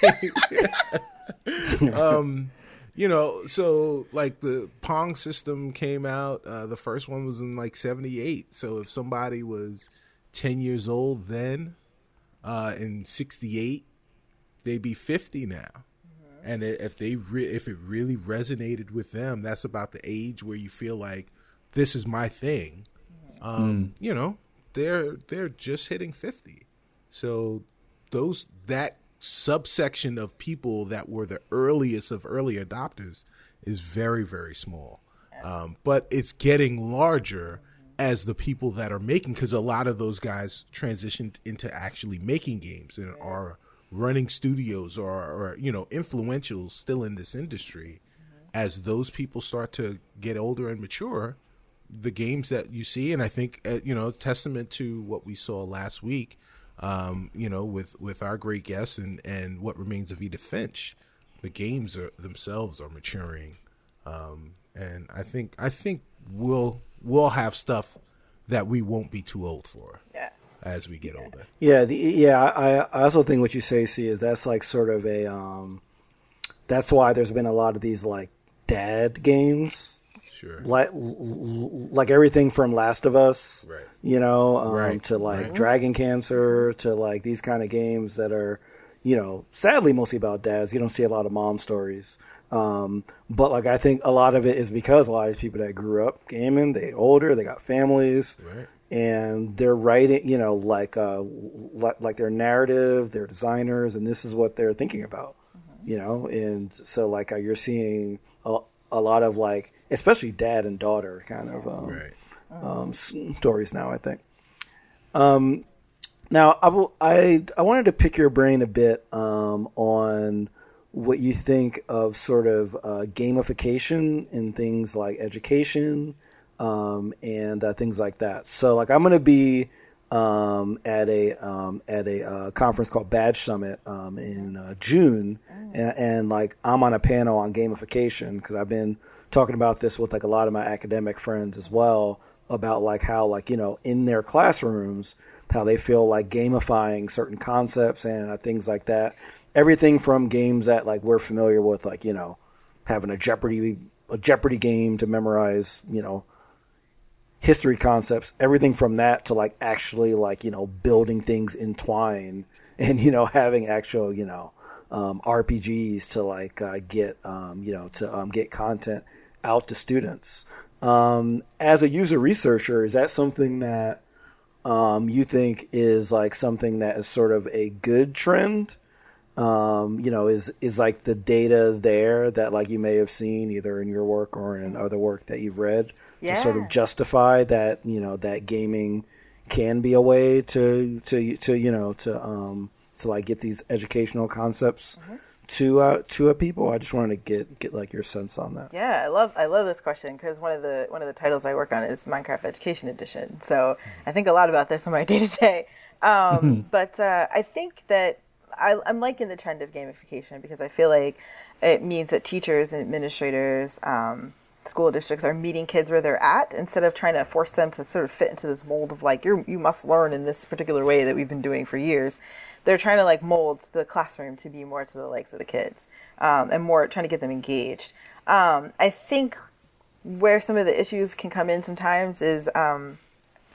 um, you know, so like the Pong system came out. Uh, the first one was in like '78. So if somebody was 10 years old then, uh, in '68, they'd be 50 now. Mm-hmm. And if they re- if it really resonated with them, that's about the age where you feel like this is my thing. Mm-hmm. Um, mm. You know, they're they're just hitting 50. So those that subsection of people that were the earliest of early adopters is very very small. Um, but it's getting larger as the people that are making because a lot of those guys transitioned into actually making games and are running studios or, or you know influential still in this industry. As those people start to get older and mature the games that you see and i think uh, you know testament to what we saw last week um, you know, with with our great guests and and what remains of Edith Finch, the games are themselves are maturing, um, and I think I think we'll we'll have stuff that we won't be too old for. Yeah. As we get older. Yeah, the, yeah. I, I also think what you say, see, is that's like sort of a. Um, that's why there's been a lot of these like dad games Sure. Like like everything from Last of Us, right. you know, um, right. to like right. Dragon Cancer, to like these kind of games that are, you know, sadly mostly about dads. You don't see a lot of mom stories. Um, but like I think a lot of it is because a lot of these people that grew up gaming, they older, they got families, right. and they're writing, you know, like uh, like, like their narrative, they're designers, and this is what they're thinking about, mm-hmm. you know. And so like uh, you're seeing a, a lot of like especially dad and daughter kind of um, right. um, stories now. I think. Um, now I, will, I I wanted to pick your brain a bit um, on what you think of sort of uh, gamification in things like education um, and uh, things like that. So like I'm going to be um, at a um, at a uh, conference called Badge Summit um, in uh, June, and, and like I'm on a panel on gamification because I've been talking about this with like a lot of my academic friends as well about like how like you know in their classrooms how they feel like gamifying certain concepts and uh, things like that. Everything from games that like we're familiar with, like you know having a Jeopardy a Jeopardy game to memorize, you know, history concepts, everything from that to like actually like, you know, building things in Twine <laughs> and, you know, having actual, you know, um, RPGs to like uh, get, um, you know, to um, get content out to students. Um, as a user researcher, is that something that um, you think is like something that is sort of a good trend? um, you know, is is like the data there that like you may have seen either in your work or in other work that you've read Yeah. to sort of justify that you know that gaming can be a way to to to you know to um to like get these educational concepts to uh to a people. I just wanted to get get like your sense on that. Yeah, I love I love this question because one of the one of the titles I work on is Minecraft Education Edition. So I think a lot about this in my day to day. Um, But uh, I think that I, I'm liking the trend of gamification because I feel like it means that teachers and administrators, um, school districts are meeting kids where they're at instead of trying to force them to sort of fit into this mold of like you you must learn in this particular way that we've been doing for years. They're trying to like mold the classroom to be more to the likes of the kids um, and more trying to get them engaged. Um, I think where some of the issues can come in sometimes is um,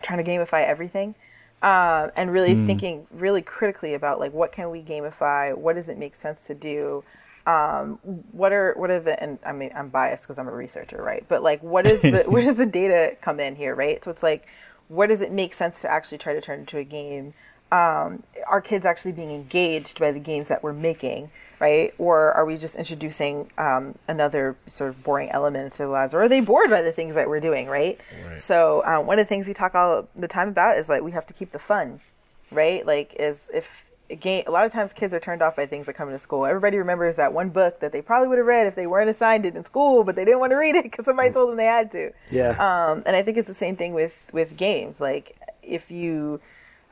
trying to gamify everything um, and really thinking really critically about like what can we gamify what does it make sense to do um, what are what are the and I mean I'm biased because I'm a researcher right? But like what is the <laughs> where does the data come in here right? So it's like where does it make sense to actually try to turn into a game? Um, are kids actually being engaged by the games that we're making right? Or are we just introducing um, another sort of boring element into their lives? Or are they bored by the things that we're doing right, so um, one of the things we talk all the time about is like we have to keep the fun right? Like is if game a lot of times kids are turned off by things that come into school everybody remembers that one book that they probably would have read if they weren't assigned it in school but they didn't want to read it <laughs> because somebody told them they had to Yeah. um, and I think it's the same thing with with games. Like if you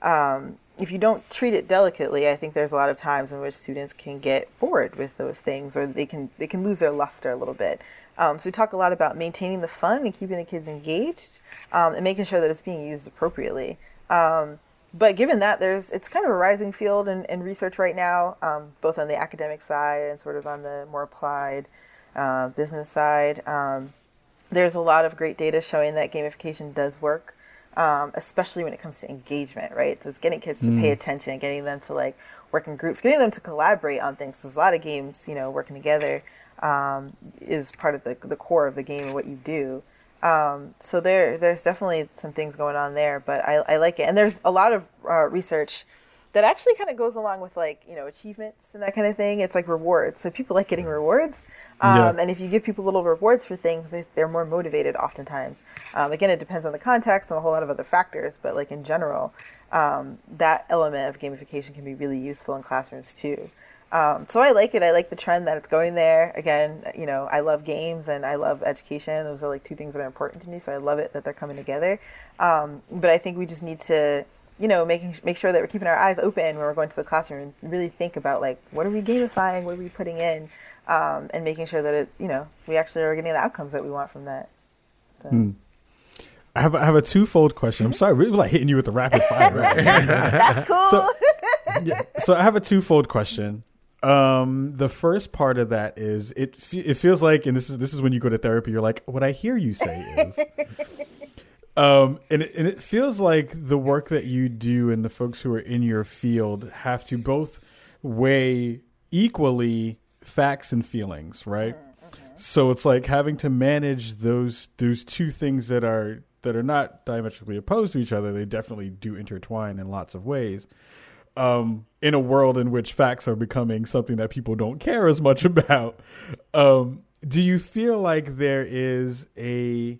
um, if you don't treat it delicately, I think there's a lot of times in which students can get bored with those things, or they can they can lose their luster a little bit. Um, so we talk a lot about maintaining the fun and keeping the kids engaged, um, and making sure that it's being used appropriately. Um, but given that there's it's kind of a rising field in, in research right now, um, both on the academic side and sort of on the more applied uh, business side. Um, there's a lot of great data showing that gamification does work, um, especially when it comes to engagement, right? So it's getting kids to pay attention, getting them to like work in groups, getting them to collaborate on things. There's a lot of games, you know, working together um, is part of the, the core of the game and what you do. Um, so there, there's definitely some things going on there, but I, I like it. And there's a lot of uh, research that actually kind of goes along with like you know achievements and that kind of thing. It's like rewards. So people like getting rewards, um, Yeah. and if you give people little rewards for things, they, they're more motivated oftentimes. Um, again, it depends on the context and a whole lot of other factors, but like in general, um, that element of gamification can be really useful in classrooms too. Um, so I like it. I like the trend that it's going there. Again, you know, I love games and I love education. Those are like two things that are important to me. So I love it that they're coming together. Um, but I think we just need to, you know, making make sure that we're keeping our eyes open when we're going to the classroom and really think about like what are we gamifying, what are we putting in, um, and making sure that it, you know, we actually are getting the outcomes that we want from that. So. I have I have a twofold question. I'm sorry, we're like hitting you with the rapid fire. Right? <laughs> That's cool. So- yeah. So I have a twofold question. Um, the first part of that is it. fe- It feels like, and this is this is when you go to therapy. You're like, what I hear you say is, <laughs> um, and it, and it feels like the work that you do and the folks who are in your field have to both weigh equally facts and feelings, right? So it's like having to manage those those two things that are that are not diametrically opposed to each other. They definitely do intertwine in lots of ways. Um, in a world in which facts are becoming something that people don't care as much <laughs> about, um, do you feel like there is a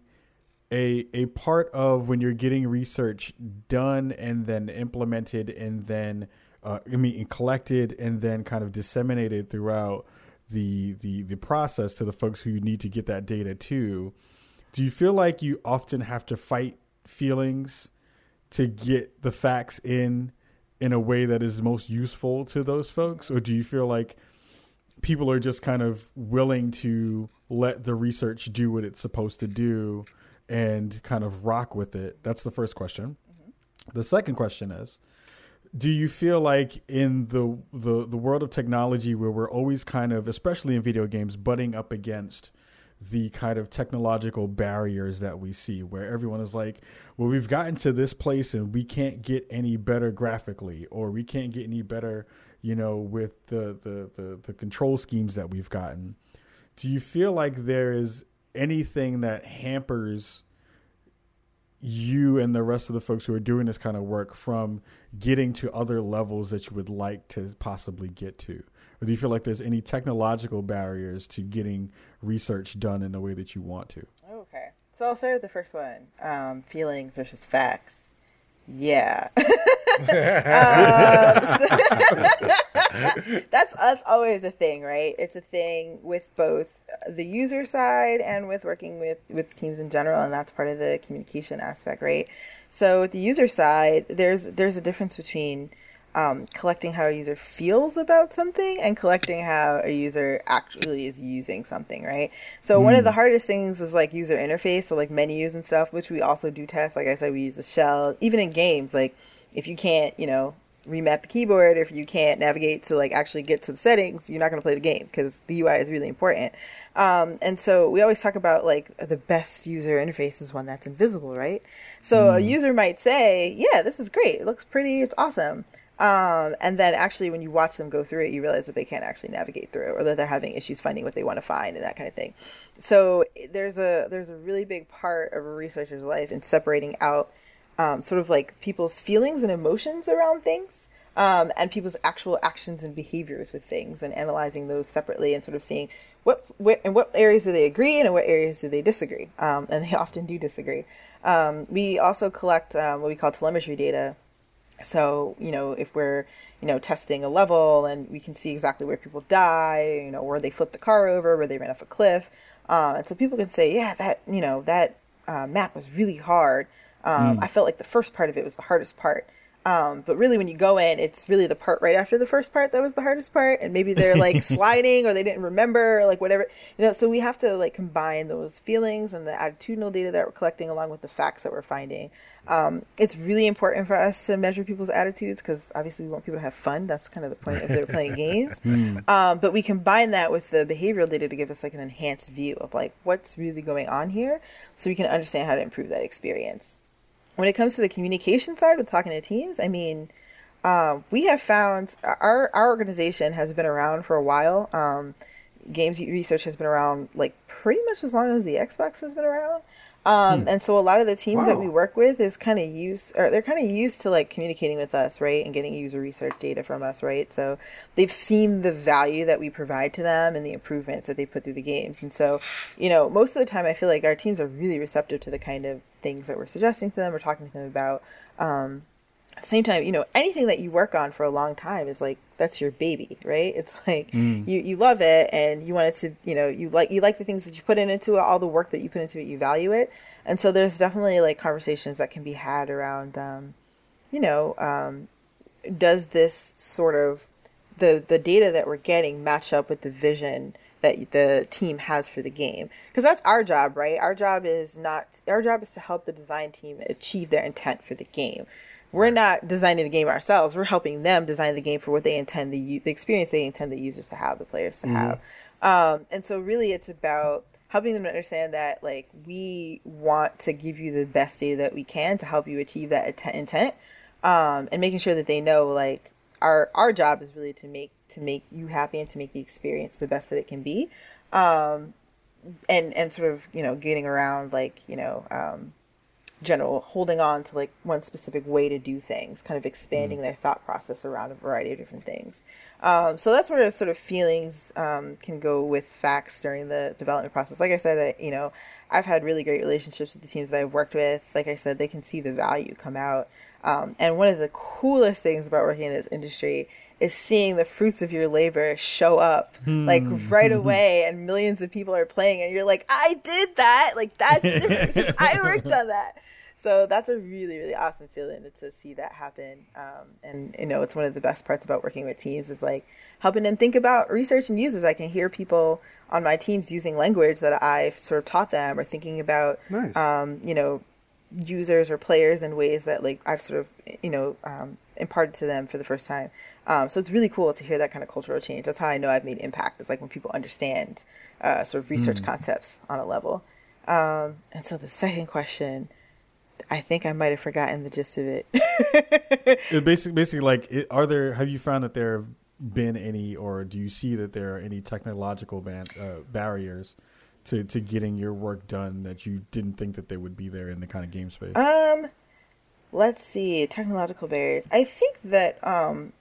a a part of when you're getting research done and then implemented and then uh, I mean collected and then kind of disseminated throughout the the the process to the folks who need to get that data to. Do you feel like you often have to fight feelings to get the facts in in a way that is most useful to those folks, or do you feel like people are just kind of willing to let the research do what it's supposed to do and kind of rock with it? That's the first question. Mm-hmm. The second question is do you feel like in the, the the world of technology where we're always kind of especially in video games butting up against the kind of technological barriers that we see where everyone is like well we've gotten to this place and we can't get any better graphically or we can't get any better you know with the the the, the control schemes that we've gotten. Do you feel like there is anything that hampers you and the rest of the folks who are doing this kind of work from getting to other levels that you would like to possibly get to? Or do you feel like there's any technological barriers to getting research done in the way that you want to? Okay. So I'll start with the first one um, feelings versus facts. Yeah. <laughs> <laughs> um, <laughs> so that's that's always a thing, right? It's a thing with both the user side and with working with with teams in general, and that's part of the communication aspect, right? So with the user side, there's there's a difference between um, collecting how a user feels about something and collecting how a user actually is using something, right? So mm. one of hmm. the hardest things is like user interface, so like menus and stuff, which we also do test. Like I said, we use the shell, even in games. Like if you can't, you know, remap the keyboard, if you can't navigate to like actually get to the settings, you're not going to play the game because the UI is really important. Um, and so we always talk about like the best user interface is one that's invisible, right? So mm. a user might say, "Yeah, this is great. It looks pretty. It's awesome." Um, and then actually, when you watch them go through it, you realize that they can't actually navigate through, it, or that they're having issues finding what they want to find, and that kind of thing. So there's a there's a really big part of a researcher's life in separating out um, sort of like people's feelings and emotions around things, um, and people's actual actions and behaviors with things, and analyzing those separately, and sort of seeing what, what in what areas do they agree and in what areas do they disagree, um, and they <laughs> often do disagree. Um, we also collect um, what we call telemetry data so, you know, if we're, you know, testing a level and we can see exactly where people die, you know, where they flipped the car over, where they ran off a cliff. Uh, and so people can say, yeah, that, you know, that uh, map was really hard. Um, mm. I felt like the first part of it was the hardest part. Um, but really, when you go in, it's really the part right after the first part that was the hardest part, and maybe they're like <laughs> sliding or they didn't remember, or like whatever. You know, so we have to like combine those feelings and the attitudinal data that we're collecting along with the facts that we're finding. Um, it's really important for us to measure people's attitudes because obviously we want people to have fun. That's kind of the point if they're playing <laughs> games. Mm. Um, but we combine that with the behavioral data to give us like an enhanced view of like what's really going on here, so we can understand how to improve that experience. When it comes to the communication side with talking to teams, I mean, uh, we have found our our organization has been around for a while. Um, games research has been around like pretty much as long as the Xbox has been around. Um, hmm. and so a lot of the teams wow. that we work with is kind of used, or they're kind of used to like communicating with us, right, and getting user research data from us, right. So they've seen the value that we provide to them and the improvements that they put through the games. And so, you know, most of the time, I feel like our teams are really receptive to the kind of things that we're suggesting to them or talking to them about. Um, at the same time, you know, anything that you work on for a long time is like that's your baby, right? It's <laughs> like mm. you you love it and you want it to, you know, you like you like the things that you put in into it, all the work that you put into it, you value it, and so there's definitely like conversations that can be had around, um, you know, um, does this sort of the the data that we're getting match up with the vision that the team has for the game because that's our job right our job is not our job is to help the design team achieve their intent for the game we're not designing the game ourselves. We're helping them design the game for what they intend the the experience they intend the users to have, the players to mm-hmm. have. Um, and so really, it's about helping them to understand that like we want to give you the best data that we can to help you achieve that intent, um, and making sure that they know like our our job is really to make to make you happy and to make the experience the best that it can be. Um, and and sort of you know getting around like you know um, general holding on to like one specific way to do things, kind of expanding mm their thought process around a variety of different things. Um, so that's where sort of feelings um, can go with facts during the development process. Like I said, I, you know, I've had really great relationships with the teams that I've worked with. Like I said, they can see the value come out. Um, and one of the coolest things about working in this industry is seeing the fruits of your labor show up hmm. like right <laughs> away and millions of people are playing and you're like i did that like that's <laughs> <laughs> i worked on that so that's a really really awesome feeling to see that happen. Um, and you know, it's one of the best parts about working with teams is like helping them think about research and users. I can hear people on my teams using language that I've sort of taught them, or thinking about, Nice. um, you know, users or players in ways that like I've sort of you know um, imparted to them for the first time. Um, so it's really cool to hear that kind of cultural change. That's how I know I've made impact. It's like when people understand uh, sort of research concepts on a level. Um, and so the second question, I think I might have forgotten the gist of it. <laughs> It basically, basically, like, it, are there? Have you found that there have been any, or do you see that there are any technological ban- uh, barriers to to getting your work done that you didn't think that they would be there in the kind of game space? Um, let's see, technological barriers. I think that um,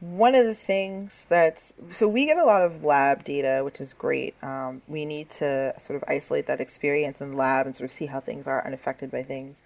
one of the things that's so we get a lot of lab data, which is great. Um, we need to sort of isolate that experience in the lab and sort of see how things are unaffected by things.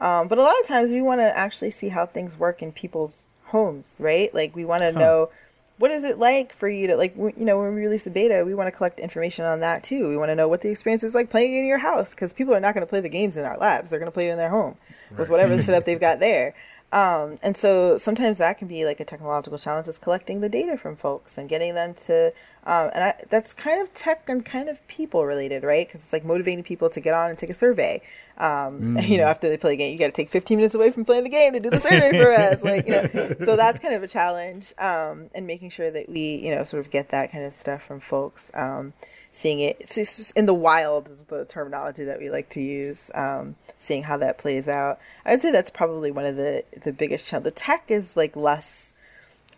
Um, but a lot of times we want to actually see how things work in people's homes, right? Like we want to know what is it like for you to like w- you know when we release a beta we want to collect information on that too we want to know what the experience is like playing in your house because people are not going to play the games in our labs they're going to play it in their home with whatever setup they've got there <laughs> um, and so sometimes that can be like a technological challenge is collecting the data from folks and getting them to um, and I, that's kind of tech and kind of people related right? Because it's like motivating people to get on and take a survey. Um, <laughs> you know after they play a game you got to take 15 minutes away from playing the game to do the survey for us like you know. <laughs> So that's kind of a challenge um, and making sure that we you know sort of get that kind of stuff from folks. Um, seeing it it's just in the wild is the terminology that we like to use um, seeing how that plays out i would say that's probably one of the the biggest challenge the tech is like less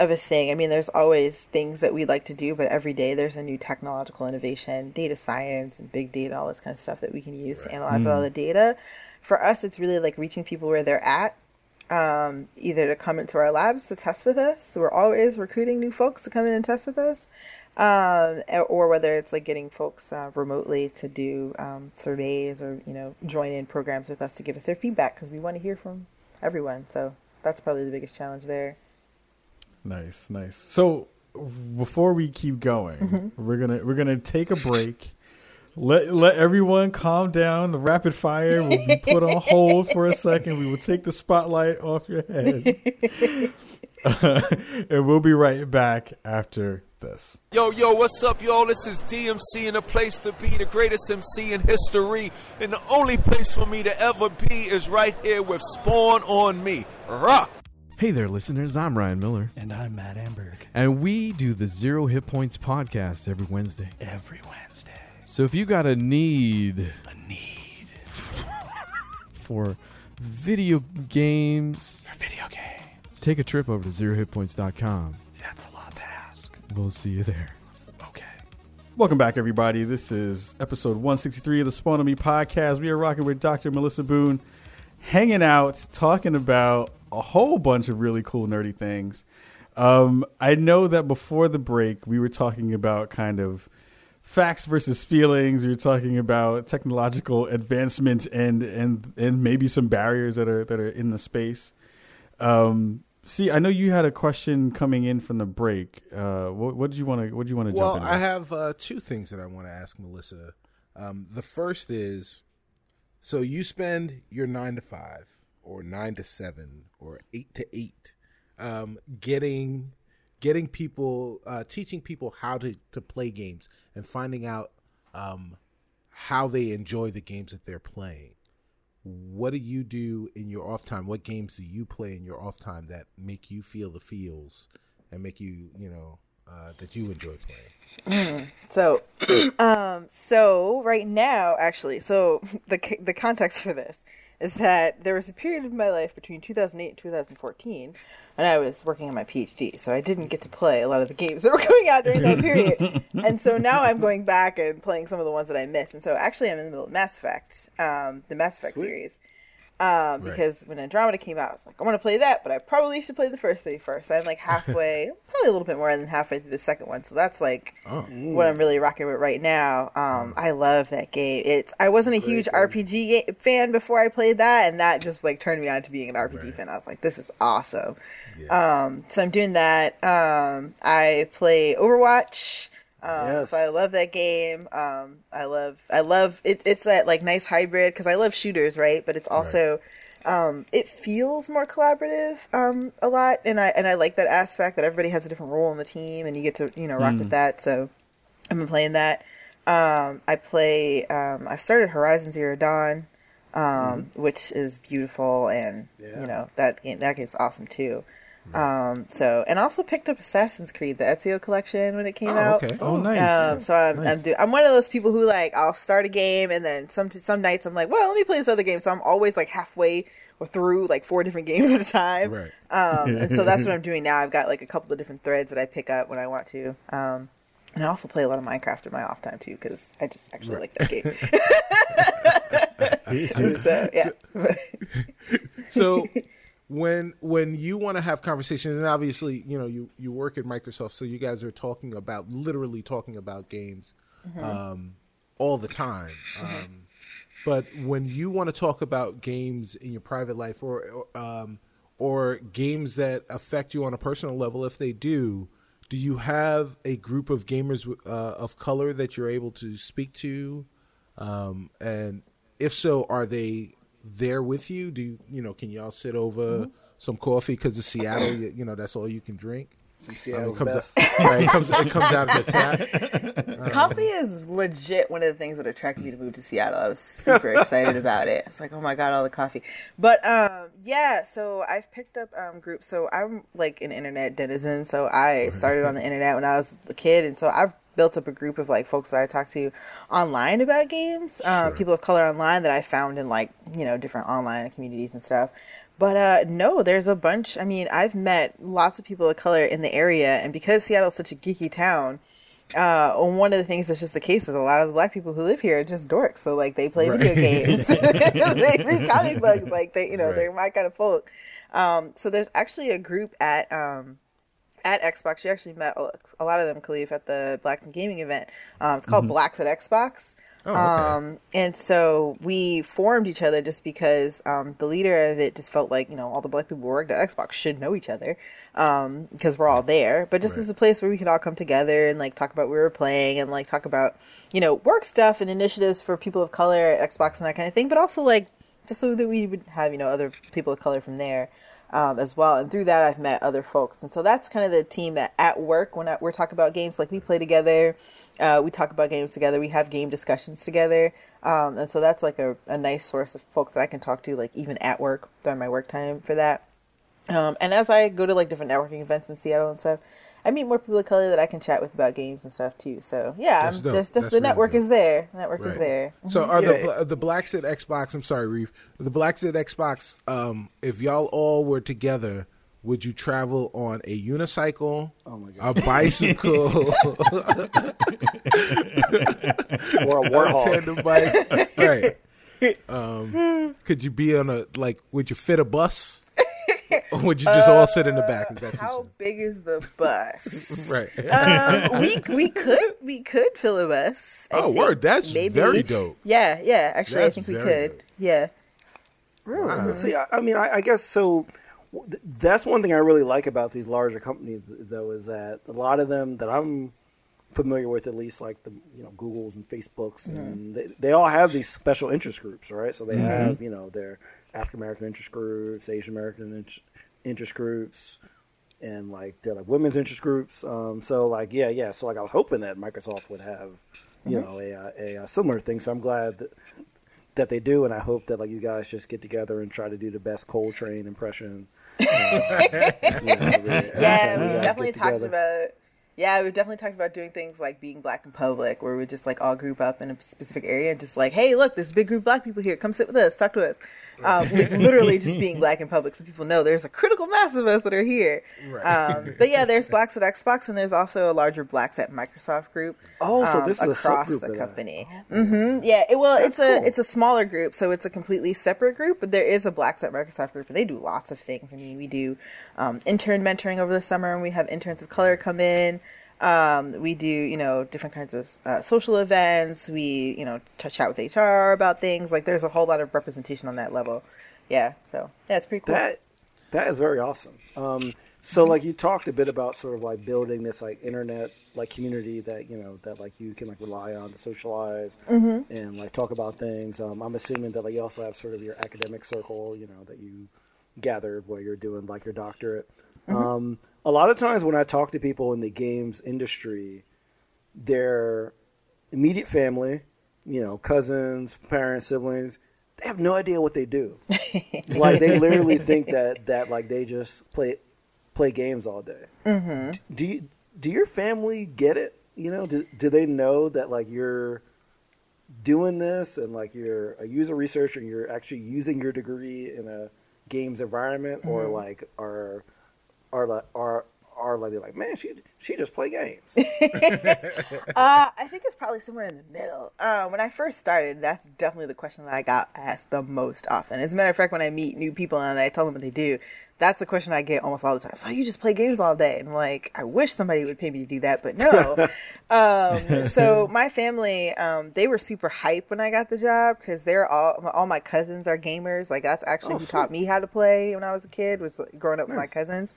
of a thing. I mean, there's always things that we like to do, but every day there's a new technological innovation, data science and big data, all this kind of stuff that we can use to analyze all the data. For us, it's really like reaching people where they're at, um, either to come into our labs to test with us. We're always recruiting new folks to come in and test with us. Um, or whether it's like getting folks uh, remotely to do um, surveys or you know join in programs with us to give us their feedback because we want to hear from everyone. So that's probably the biggest challenge there. Nice, nice. So before we keep going, Mm-hmm. we're gonna we're gonna take a break. Let let everyone calm down. The rapid fire will be put on hold for a second. We will take the spotlight off your head, <laughs> <laughs> and we'll be right back after this. Yo, yo, what's up, y'all? This is DMC and the place to be, the greatest MC in history. And the only place for me to ever be is right here with Spawn on Me. Rock! Hey there, listeners. I'm Ryan Miller, And I'm Matt Amberg. and we do the Zero Hit Points podcast every Wednesday. Every Wednesday. So if you got a need A need <laughs> for video games, for video games. take a trip over to zerohitpoints.com. We'll see you there. Okay. Welcome back, everybody. This is episode 163 of the Spawn on Me podcast. We are rocking with Dr. Melissa Boone, hanging out, talking about a whole bunch of really cool, nerdy things. Um, I know that before the break, we were talking about kind of facts versus feelings. We were talking about technological advancement and and and maybe some barriers that are that are in the space. Um, see, I know you had a question coming in from the break. Uh, what, what did you want to what did you want to Well? I have uh, two things that I want to ask Melissa. Um, the first is, so you spend your nine to five, or nine to seven, or eight to eight, um, getting getting people, uh, teaching people how to to play games and finding out um, how they enjoy the games that they're playing. What do you do in your off time? What games do you play in your off time that make you feel the feels and make you, you know, uh, that you enjoy playing? <clears throat> So, <clears throat> um, so right now, actually, so <laughs> the the context for this is that there was a period of my life between 2008 and 2014 when I was working on my PhD, so I didn't get to play a lot of the games <laughs> that were coming out during that period. <laughs> and so now I'm going back and playing some of the ones that I missed. And so actually, I'm in the middle of Mass Effect, um, the Mass Effect series. Um, because when Andromeda came out, I was like, I want to play that, but I probably should play the first three first. I'm like halfway, <laughs> probably a little bit more than halfway through the second one. So that's like what I'm really rocking with right now. Um, I love that game. It's I wasn't a huge RPG ga- fan before I played that, and that just like turned me on to being an RPG fan. I was like, this is awesome. Um, so I'm doing that. Um, I play Overwatch. Um, Yes. So I love that game. Um, I love, I love it. It's that like nice hybrid because I love shooters, right? But it's also um, it feels more collaborative um, a lot, and I and I like that aspect that everybody has a different role in the team, and you get to you know rock with that. So I've been playing that. Um, I play. Um, I've started Horizon Zero Dawn, um, which is beautiful, and Yeah. you know that game, that game's awesome too. Um, so and also picked up Assassin's Creed, the Ezio collection when it came Oh, out. okay. Oh, nice. Um, so I'm Nice. I'm, do- I'm one of those people who like I'll start a game and then some some nights I'm like, well, let me play this other game. So I'm always like halfway or through like four different <laughs> games at a time. Right. Um, <laughs> and so that's what I'm doing now. I've got like a couple of different threads that I pick up when I want to. Um, and I also play a lot of Minecraft in my off time too because I just actually like that game. <laughs> so yeah, so when when you want to have conversations and obviously you know you you work at microsoft so you guys are talking about literally talking about games um, all the time um, but when you want to talk about games in your private life or or, um, or games that affect you on a personal level if they do do you have a group of gamers uh, of color that you're able to speak to? Um, and if so, are they there with you? Do you, you know? Can y'all sit over some coffee because of Seattle? You, you know, that's all you can drink. Some I mean, Seattle's it comes best. out, <laughs> right, it comes it comes out of the tap. <laughs> coffee is legit one of the things that attracted me to move to Seattle. I was super excited <laughs> about it. It's like, oh my god, all the coffee. But um, yeah, so I've picked up um, groups. So I'm like an internet denizen. So I started on the internet when I was a kid, and so I've built up a group of like folks that I talk to online about games. Um, People of color online that I found in like you know different online communities and stuff. But uh, no, there's a bunch. I mean, I've met lots of people of color in the area, and because Seattle's such a geeky town, uh, one of the things that's just the case is a lot of the black people who live here are just dorks. So like they play video games, <laughs> <laughs> they read comic books, like they, you know, Right. they're my kind of folk. Um, so there's actually a group at um, at Xbox. You actually met a lot of them, Kahlief, at the Blacks and Gaming event. Um, it's called Blacks at Xbox. Oh, okay. Um, and so we formed each other just because um, the leader of it just felt like you know all the black people who worked at Xbox should know each other um, because we're all there. But just Right. as a place where we could all come together and like talk about what we were playing and like talk about you know work stuff and initiatives for people of color at Xbox and that kind of thing. But also like just so that we would have you know other people of color from there um, as well. And through that, I've met other folks. And so that's kind of the team that at work when I, we're talking about games, like we play together, uh, we talk about games together, we have game discussions together. Um, and so that's like a, a nice source of folks that I can talk to, like even at work during my work time for that. Um, and as I go to like different networking events in Seattle and stuff, I meet more people of color that I can chat with about games and stuff too. So yeah, I'm, there's def- the really network dope. is there. The network is there. So are Yeah. the bla- the blacks at Xbox? I'm sorry, Reef. The blacks at Xbox. Um, if y'all all were together, would you travel on a unicycle, Oh my God. a bicycle, <laughs> or a <laughs> a warhol. tandem bike? <laughs> right. Um, could you be on a like? Would you fit a bus? Or <laughs> would you just all sit in the back? Is that too How big is the bus? <laughs> Right. um, we we could we could fill a bus. I Oh, think. word. That's very dope. Yeah, yeah. Actually, That's I think we could. dope. Yeah. Wow. See, I, I mean, I, I guess so. That's one thing I really like about these larger companies, though, is that a lot of them that I'm familiar with, at least like the you know Googles and Facebooks, mm-hmm. and they, they all have these special interest groups, right? So they mm-hmm. have you know their African American interest groups, Asian American in- interest groups, and like they're like women's interest groups. Um, so like yeah, yeah. So like I was hoping that Microsoft would have you know a, uh, a, a similar thing. So I'm glad that that they do, and I hope that like you guys just get together and try to do the best Coltrane impression. <laughs> Uh, you know, really, <laughs> Yeah, we definitely talked together. about. Yeah, we've definitely talked about doing things like being black in public, where we just like all group up in a specific area and just like, hey, look, there's a big group of black people here. Come sit with us, talk to us. Um, literally just <laughs> being black in public, so people know there's a critical mass of us that are here. Right. Um, but yeah, there's blacks at Xbox, and there's also a larger blacks at Microsoft group. Oh, so um, this is across the company. hmm Yeah, it, well, That's it's a cool. it's a smaller group, so it's a completely separate group. But there is a Blacks at Microsoft group, and they do lots of things. I mean, we do um, intern mentoring over the summer, and we have interns of color come in. Um, we do, you know, different kinds of uh, social events. We, you know, ch- chat with HR about things. Like, there's a whole lot of representation on that level. Yeah, so yeah, it's pretty cool. That that is very awesome. Um, So like you talked a bit about sort of like building this like internet like community that you know that like you can like rely on to socialize and like talk about things. Um, I'm assuming that like you also have sort of your academic circle, you know, that you gathered while you're doing like your doctorate. Um, a lot of times when I talk to people in the games industry, their immediate family, you know, cousins, parents, siblings, they have no idea what they do. <laughs> like they literally think that that like they just play play games all day. Mm-hmm. Do you do your family get it? You know, do do they know that like you're doing this and like you're a user researcher and you're actually using your degree in a games environment, or like are are like are like like man she she just play games. <laughs> Uh, I think it's probably somewhere in the middle. Uh, when I first started, that's definitely the question that I got asked the most often. As a matter of fact, when I meet new people and I tell them what they do, that's the question I get almost all the time. So you just play games all day? And I'm like, I wish somebody would pay me to do that, but no. <laughs> um, so my family, um, they were super hype when I got the job because they're all all my cousins are gamers. Like that's actually who taught me how to play when I was a kid. Was like, growing up with my cousins.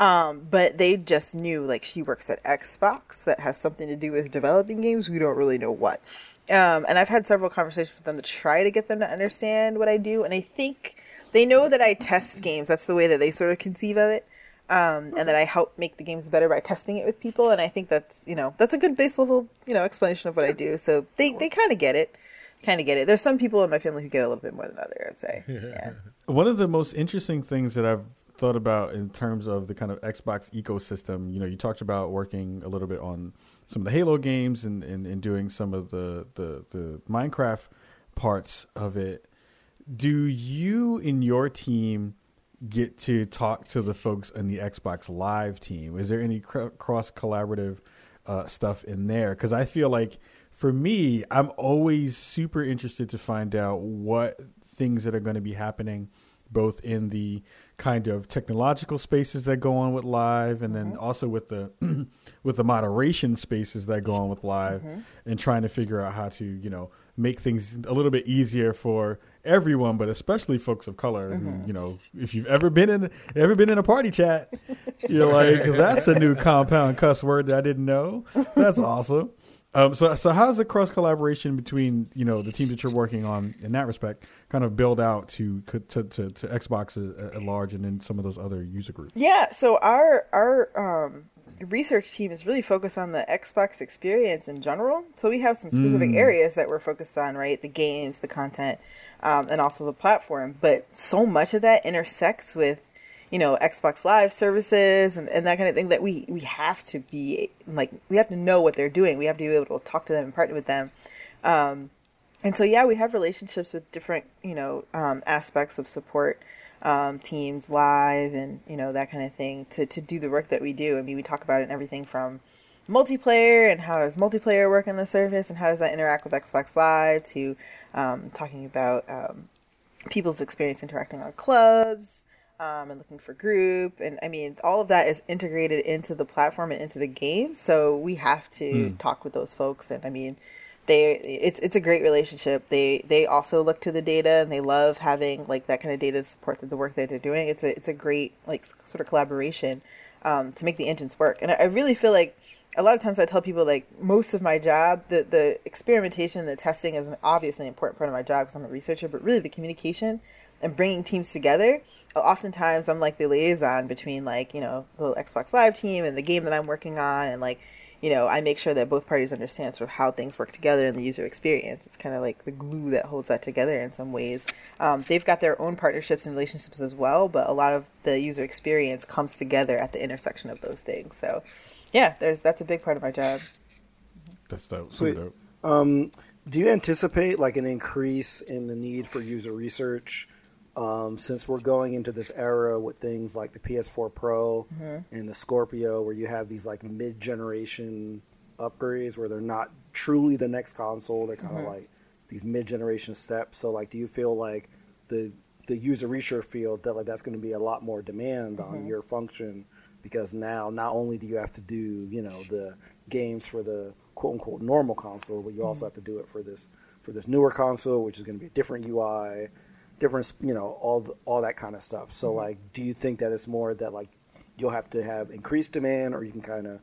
Um, but they just knew like she works at Xbox that has something to do with developing games. We don't really know what. Um, and I've had several conversations with them to try to get them to understand what I do. And I think they know that I test games. That's the way that they sort of conceive of it. Um, and that I help make the games better by testing it with people. And I think that's, you know, that's a good base level, you know, explanation of what I do. So they, they kind of get it. Kind of get it. There's some people in my family who get a little bit more than others, I'd say. <laughs> Yeah. One of the most interesting things that I've thought about in terms of the kind of Xbox ecosystem, you know, you talked about working a little bit on some of the Halo games and, and, and doing some of the, the, the Minecraft parts of it. Do you in your team get to talk to the folks in the Xbox Live team? Is there any cr- cross collaborative uh, stuff in there? Because I feel like for me, I'm always super interested to find out what things that are going to be happening both in the kind of technological spaces that go on with live and then also with the <clears throat> with the moderation spaces that go on with live and trying to figure out how to you know make things a little bit easier for everyone but especially folks of color. Who, you know if you've ever been in ever been in a party chat you're like that's a new compound cuss word that I didn't know. That's awesome. Um, so, so how's the cross collaboration between you know the teams that you're working on in that respect kind of build out to to to, to Xbox at, at large and then some of those other user groups? Yeah, so our our um, research team is really focused on the Xbox experience in general. So we have some specific areas that we're focused on, right? The games, the content, um, and also the platform. But so much of that intersects with you know Xbox Live services and, and that kind of thing that we we have to be like we have to know what they're doing. We have to be able to talk to them and partner with them. Um, and so yeah, we have relationships with different you know um, aspects of support um, teams live and you know that kind of thing to to do the work that we do. I mean, we talk about it in everything from multiplayer and how does multiplayer work on the service and how does that interact with Xbox Live to um, talking about um, people's experience interacting on clubs um, and looking for group and I mean all of that is integrated into the platform and into the game. So we have to talk with those folks and I mean they it's it's a great relationship. They they also look to the data and they love having like that kind of data to support the work that they're doing. It's a it's a great like sort of collaboration um, to make the engines work. And I, I really feel like a lot of times I tell people like most of my job, the the experimentation, and the testing is an obviously important part of my job because I'm a researcher, but really the communication and bringing teams together. Oftentimes I'm like the liaison between like you know the Xbox Live team and the game that I'm working on, and like you know I make sure that both parties understand sort of how things work together in the user experience. It's kind of like the glue that holds that together in some ways. Um, they've got their own partnerships and relationships as well, but a lot of the user experience comes together at the intersection of those things. So yeah, there's that's a big part of my job. That's dope. Sweet. Super dope. Um, do you anticipate like an increase in the need for user research um, since we're going into this era with things like the PS4 Pro mm-hmm. and the Scorpio, where you have these like mid-generation upgrades where they're not truly the next console; they're kind of mm-hmm. like these mid-generation steps. So, like, do you feel like the the user research field that like that's going to be a lot more demand on mm-hmm. your function? Because now not only do you have to do you know the games for the quote unquote normal console, but you also have to do it for this for this newer console, which is going to be a different UI, different you know all the, all that kind of stuff. So mm-hmm. like, do you think that it's more that like you'll have to have increased demand, or you can kind of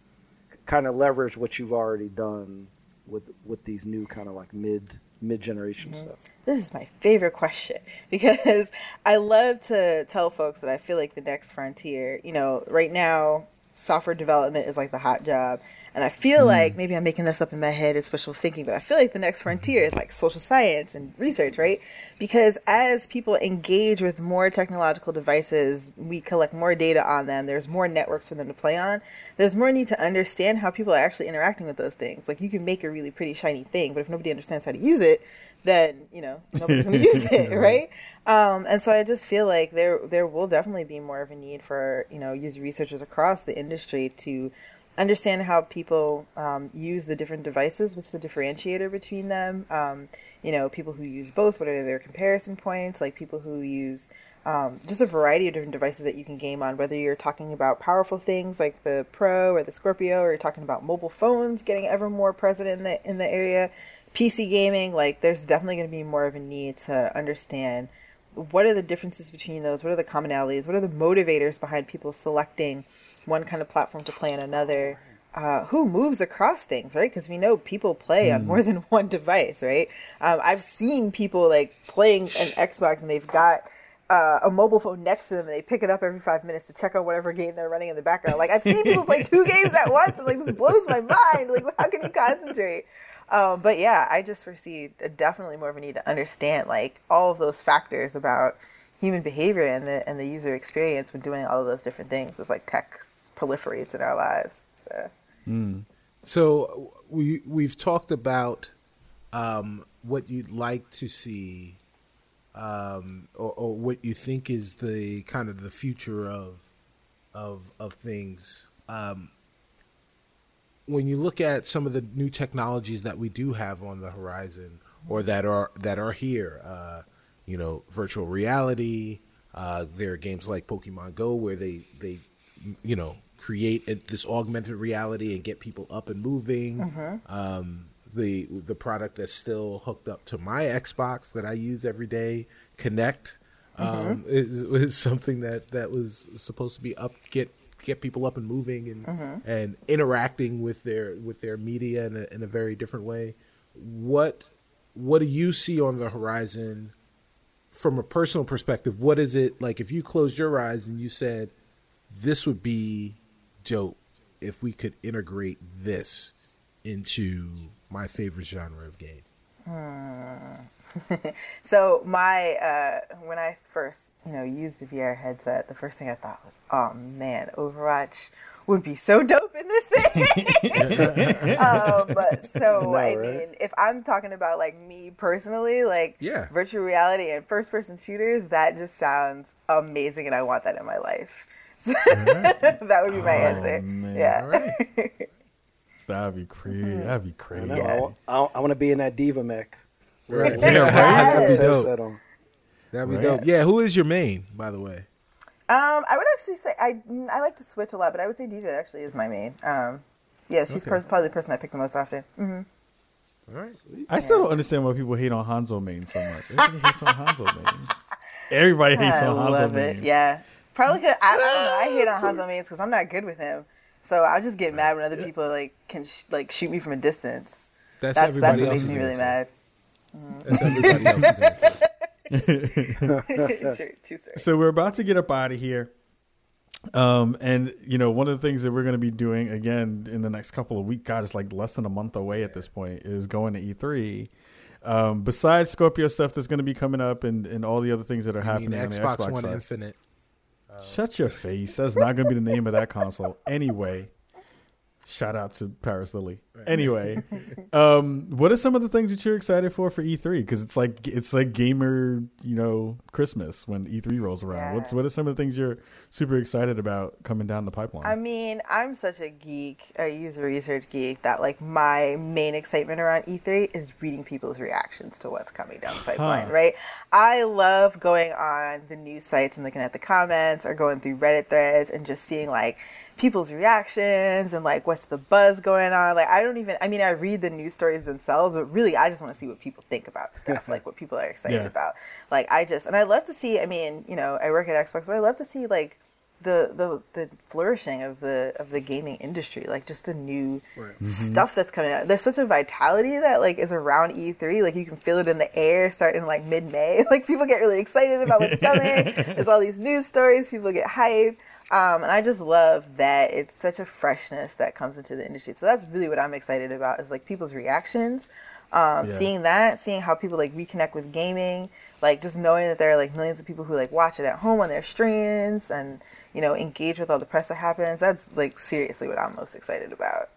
kind of leverage what you've already done with with these new kind of like mid mid generation mm-hmm. stuff. This is my favorite question <laughs> because I love to tell folks that I feel like the next frontier, you know, right now, software development is like the hot job. And I feel like maybe I'm making this up in my head, it's wishful thinking, but I feel like the next frontier is like social science and research, right? Because as people engage with more technological devices, we collect more data on them, there's more networks for them to play on. There's more need to understand how people are actually interacting with those things. Like you can make a really pretty shiny thing, but if nobody understands how to use it, then you know nobody's going <laughs> to use it, right? Um, and so I just feel like there there will definitely be more of a need for you know user researchers across the industry to understand how people um, use the different devices. What's the differentiator between them? Um, you know, people who use both. What are their comparison points? Like people who use um, just a variety of different devices that you can game on. Whether you're talking about powerful things like the Pro or the Scorpio, or you're talking about mobile phones getting ever more present in the in the area. PC gaming, like there's definitely going to be more of a need to understand what are the differences between those, what are the commonalities, what are the motivators behind people selecting one kind of platform to play on another. Uh, who moves across things, right? Because we know people play on more than <laughs> one device, right? Um, I've seen people like playing an Xbox and they've got uh, a mobile phone next to them and they pick it up every five minutes to check on whatever game they're running in the background. Like I've seen people play two <laughs> games at once and like this blows my mind. Like how can you concentrate? Um, but yeah, I just foresee a, definitely more of a need to understand like all of those factors about human behavior and the and the user experience when doing all of those different things It's like tech proliferates in our lives. So. So we we've talked about um, what you'd like to see, um, or, or what you think is the kind of the future of of of things. Um, when you look at some of the new technologies that we do have on the horizon, or that are that are here, uh, you know, virtual reality. Uh, there are games like Pokemon Go where they they you know create a, this augmented reality and get people up and moving. Um, the the product that's still hooked up to my Xbox that I use every day, Kinect, um, is, is something that that was supposed to be up get get people up and moving and and interacting with their with their media in a, in a very different way. What what do you see on the horizon from a personal perspective? What is it like if you closed your eyes and you said this would be dope if we could integrate this into my favorite genre of game. <laughs> So my uh, when I first you know used a VR headset, the first thing I thought was, oh man, Overwatch would be so dope in this thing. <laughs> <laughs> um, so I right? mean, if I'm talking about like me personally, like Yeah. virtual reality and first person shooters, that just sounds amazing, and I want that in my life. That would be my answer. man. Yeah. That'd be crazy. That'd be crazy. I know. I, I, want to be in that D.Va mech. Right. Yeah, right. with That'd be dope. That'd be Right. dope. Yeah, who is your main, by the way? Um, I would actually say I I like to switch a lot, but I would say D.Va actually is my main. Um, yeah, she's Okay. pers- probably the person I pick the most often. hmm All right. I still don't understand why people hate on Hanzo main so much. Everybody hates on Hanzo mains. <laughs> Everybody hates I on Hanzo love mains. Yeah, probably 'cause- I, I don't know. I hate on Hanzo mains because I'm not good with him, so I just get mad when other people like can sh- like shoot me from a distance. That's, That's that's everybody what makes else's me really answer. mad. That's everybody else's answer. <laughs> <laughs> true, true. So we're about to get up out of here. Um, and you know, one of the things that we're going to be doing again in the next couple of weeks, God, it's like less than a month away at this point, is going to E3. Um, besides Scorpio stuff that's going to be coming up and, and all the other things that are I mean, happening on the Xbox Xbox One side. Infinite. Shut your face. That's not going to be the name of that console. Anyway, shout out to Paris Lilly. Anyway, <laughs> um, what are some of the things that you're excited for for E3? Because it's like it's like gamer, you know, Christmas when E3 rolls around. What's what are some of the things you're super excited about coming down the pipeline? I mean, I'm such a geek, a user research geek, that like my main excitement around E3 is reading people's reactions to what's coming down the pipeline, Huh. right? I love going on the news sites and looking at the comments or going through Reddit threads and just seeing like people's reactions and like what's the buzz going on. Like, I don't even, I mean, I read the news stories themselves, but really, I just want to see what people think about <laughs> stuff, like what people are excited Yeah. about. Like, I just, and I love to see, I mean, you know, I work at Xbox, but I love to see like, the, the the flourishing of the of the gaming industry, like just the new Right. Mm-hmm. stuff that's coming out. There's such a vitality that like is around E3. Like you can feel it in the air starting like mid May. <laughs> Like people get really excited about what's coming. <laughs> There's all these news stories. People get hyped. Um, and I just love that it's such a freshness that comes into the industry. So that's really what I'm excited about is like people's reactions. Um, Yeah. Seeing that, seeing how people like reconnect with gaming, like just knowing that there are like millions of people who like watch it at home on their streams and you know engage with all the press that happens. That's like seriously what I'm most excited about.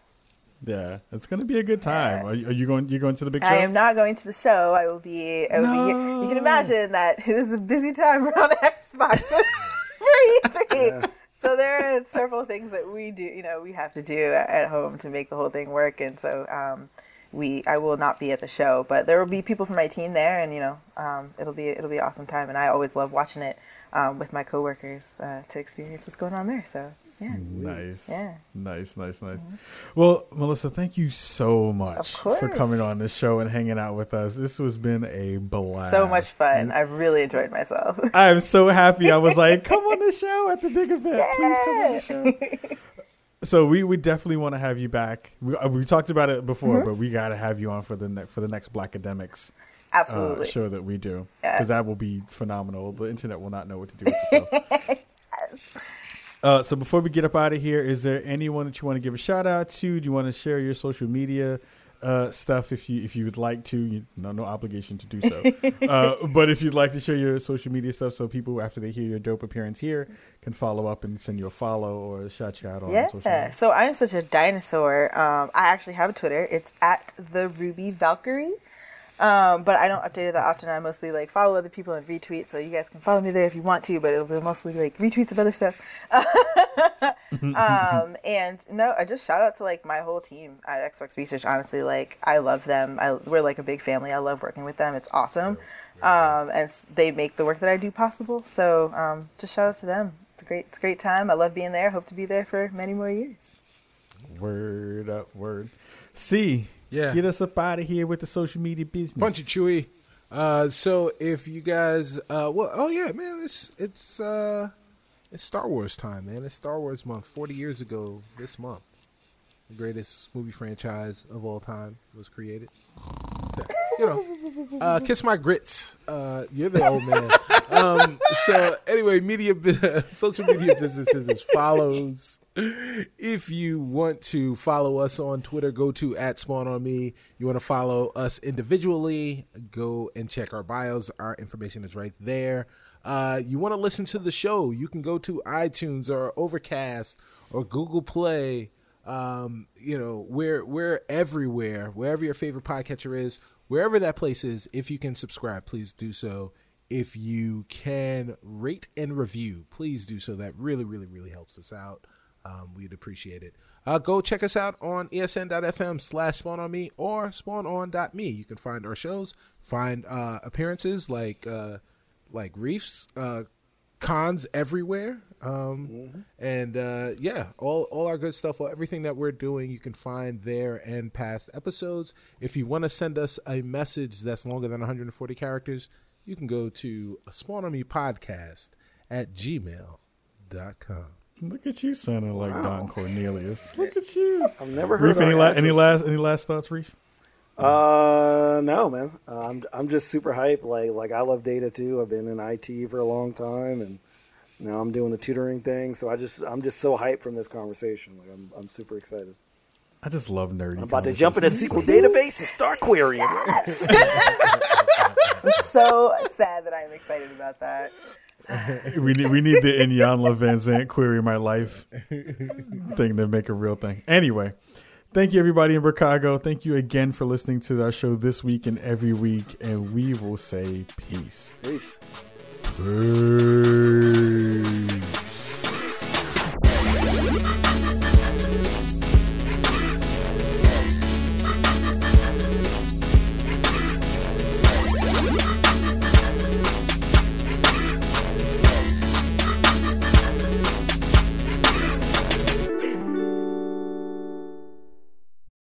Yeah, it's gonna be a good time. Are, you- are you going? You going to the big show? I am not going to the show. I will be. I will be here. You can imagine that <laughs> it is a busy time around <laughs> Xbox <laughs> for E3. So there are several things that we do. You know, we have to do at home to make the whole thing work, and so um, we. I will not be at the show, but there will be people from my team there, and you know, um, it'll be it'll be an awesome time. And I always love watching it um, with my coworkers uh, to experience what's going on there. So yeah. Nice. Yeah. Nice, nice, nice. Well, Melissa, thank you so much for coming on this show and hanging out with us. This has been a blast. So much fun. I've really enjoyed myself. <laughs> I'm so happy. I was like, come on the show at the big event. Please come on the show. <laughs> So we, we definitely want to have you back. We, uh, we talked about it before, Mm-hmm. but we got to have you on for the ne- for the next Black Academics uh, Absolutely. show that we do Yeah. because that will be phenomenal. The internet will not know what to do with itself. <laughs> Uh, so before we get up out of here, is there anyone that you want to give a shout out to? Do you want to share your social media uh, stuff if you if you would like to? You, no, no obligation to do so. <laughs> uh, but if you'd like to share your social media stuff, so people after they hear your dope appearance here can follow up and send you a follow or shout you out on social Yeah. media. So I'm such a dinosaur. Um, I actually have a Twitter. It's at the Ruby Valkyrie. Um, but I don't update it that often. I mostly like follow other people and retweet. So you guys can follow me there if you want to, but it'll be mostly like retweets of other stuff. <laughs> um, and no, I just shout out to like my whole team at Xbox Research. Honestly, like I love them. I, we're like a big family. I love working with them. It's awesome. Um, and they make the work that I do possible. So um, just shout out to them. It's a great, it's a great time. I love being there. Hope to be there for many more years. Word up, word. See, Yeah. get us up out of here with the social media business. Bunch of chewy. Uh, so if you guys, uh, well, oh yeah, man, it's it's uh, it's Star Wars time, man. It's Star Wars month. Forty years ago this month, the greatest movie franchise of all time was created. You know, uh, kiss my grits. Uh, you're the old man. Um, so anyway, media, <laughs> social media businesses as follows. If you want to follow us on Twitter, go to at Spawn on Me. You want to follow us individually, go and check our bios. Our information is right there. Uh, you want to listen to the show, you can go to iTunes or Overcast or Google Play. Um, you know, we're we're everywhere. Wherever your favorite podcatcher is, wherever that place is, if you can subscribe, please do so. If you can rate and review, please do so. That really, really, really helps us out. Um, we'd appreciate it. Uh, go check us out on esn.fm slash spawn on me or spawnon.me. You can find our shows, find uh, appearances like uh, like Reefs, uh, cons everywhere. Um, And uh, yeah, all, all our good stuff, all, everything that we're doing, you can find there and past episodes. If you want to send us a message that's longer than 140 characters, you can go to spawn on me podcast at gmail.com. Look at you sounding like Don Cornelius. <laughs> Look at you. I've never heard Reef, of any, our la- any last any last thoughts, Reef? Uh, no, man. Uh, I'm I'm just super hyped. Like like I love data too. I've been in IT for a long time, and now I'm doing the tutoring thing. So I just I'm just so hyped from this conversation. Like I'm I'm super excited. I just love nerdy. I'm about to jump in a SQL database and start querying. <laughs> I'm so sad that I'm excited about that. <laughs> we need we need the Iyanla Vanzant query my life thing to make a real thing. Anyway, thank you everybody in Chicago. Thank you again for listening to our show this week and every week, and we will say peace. Peace. Peace.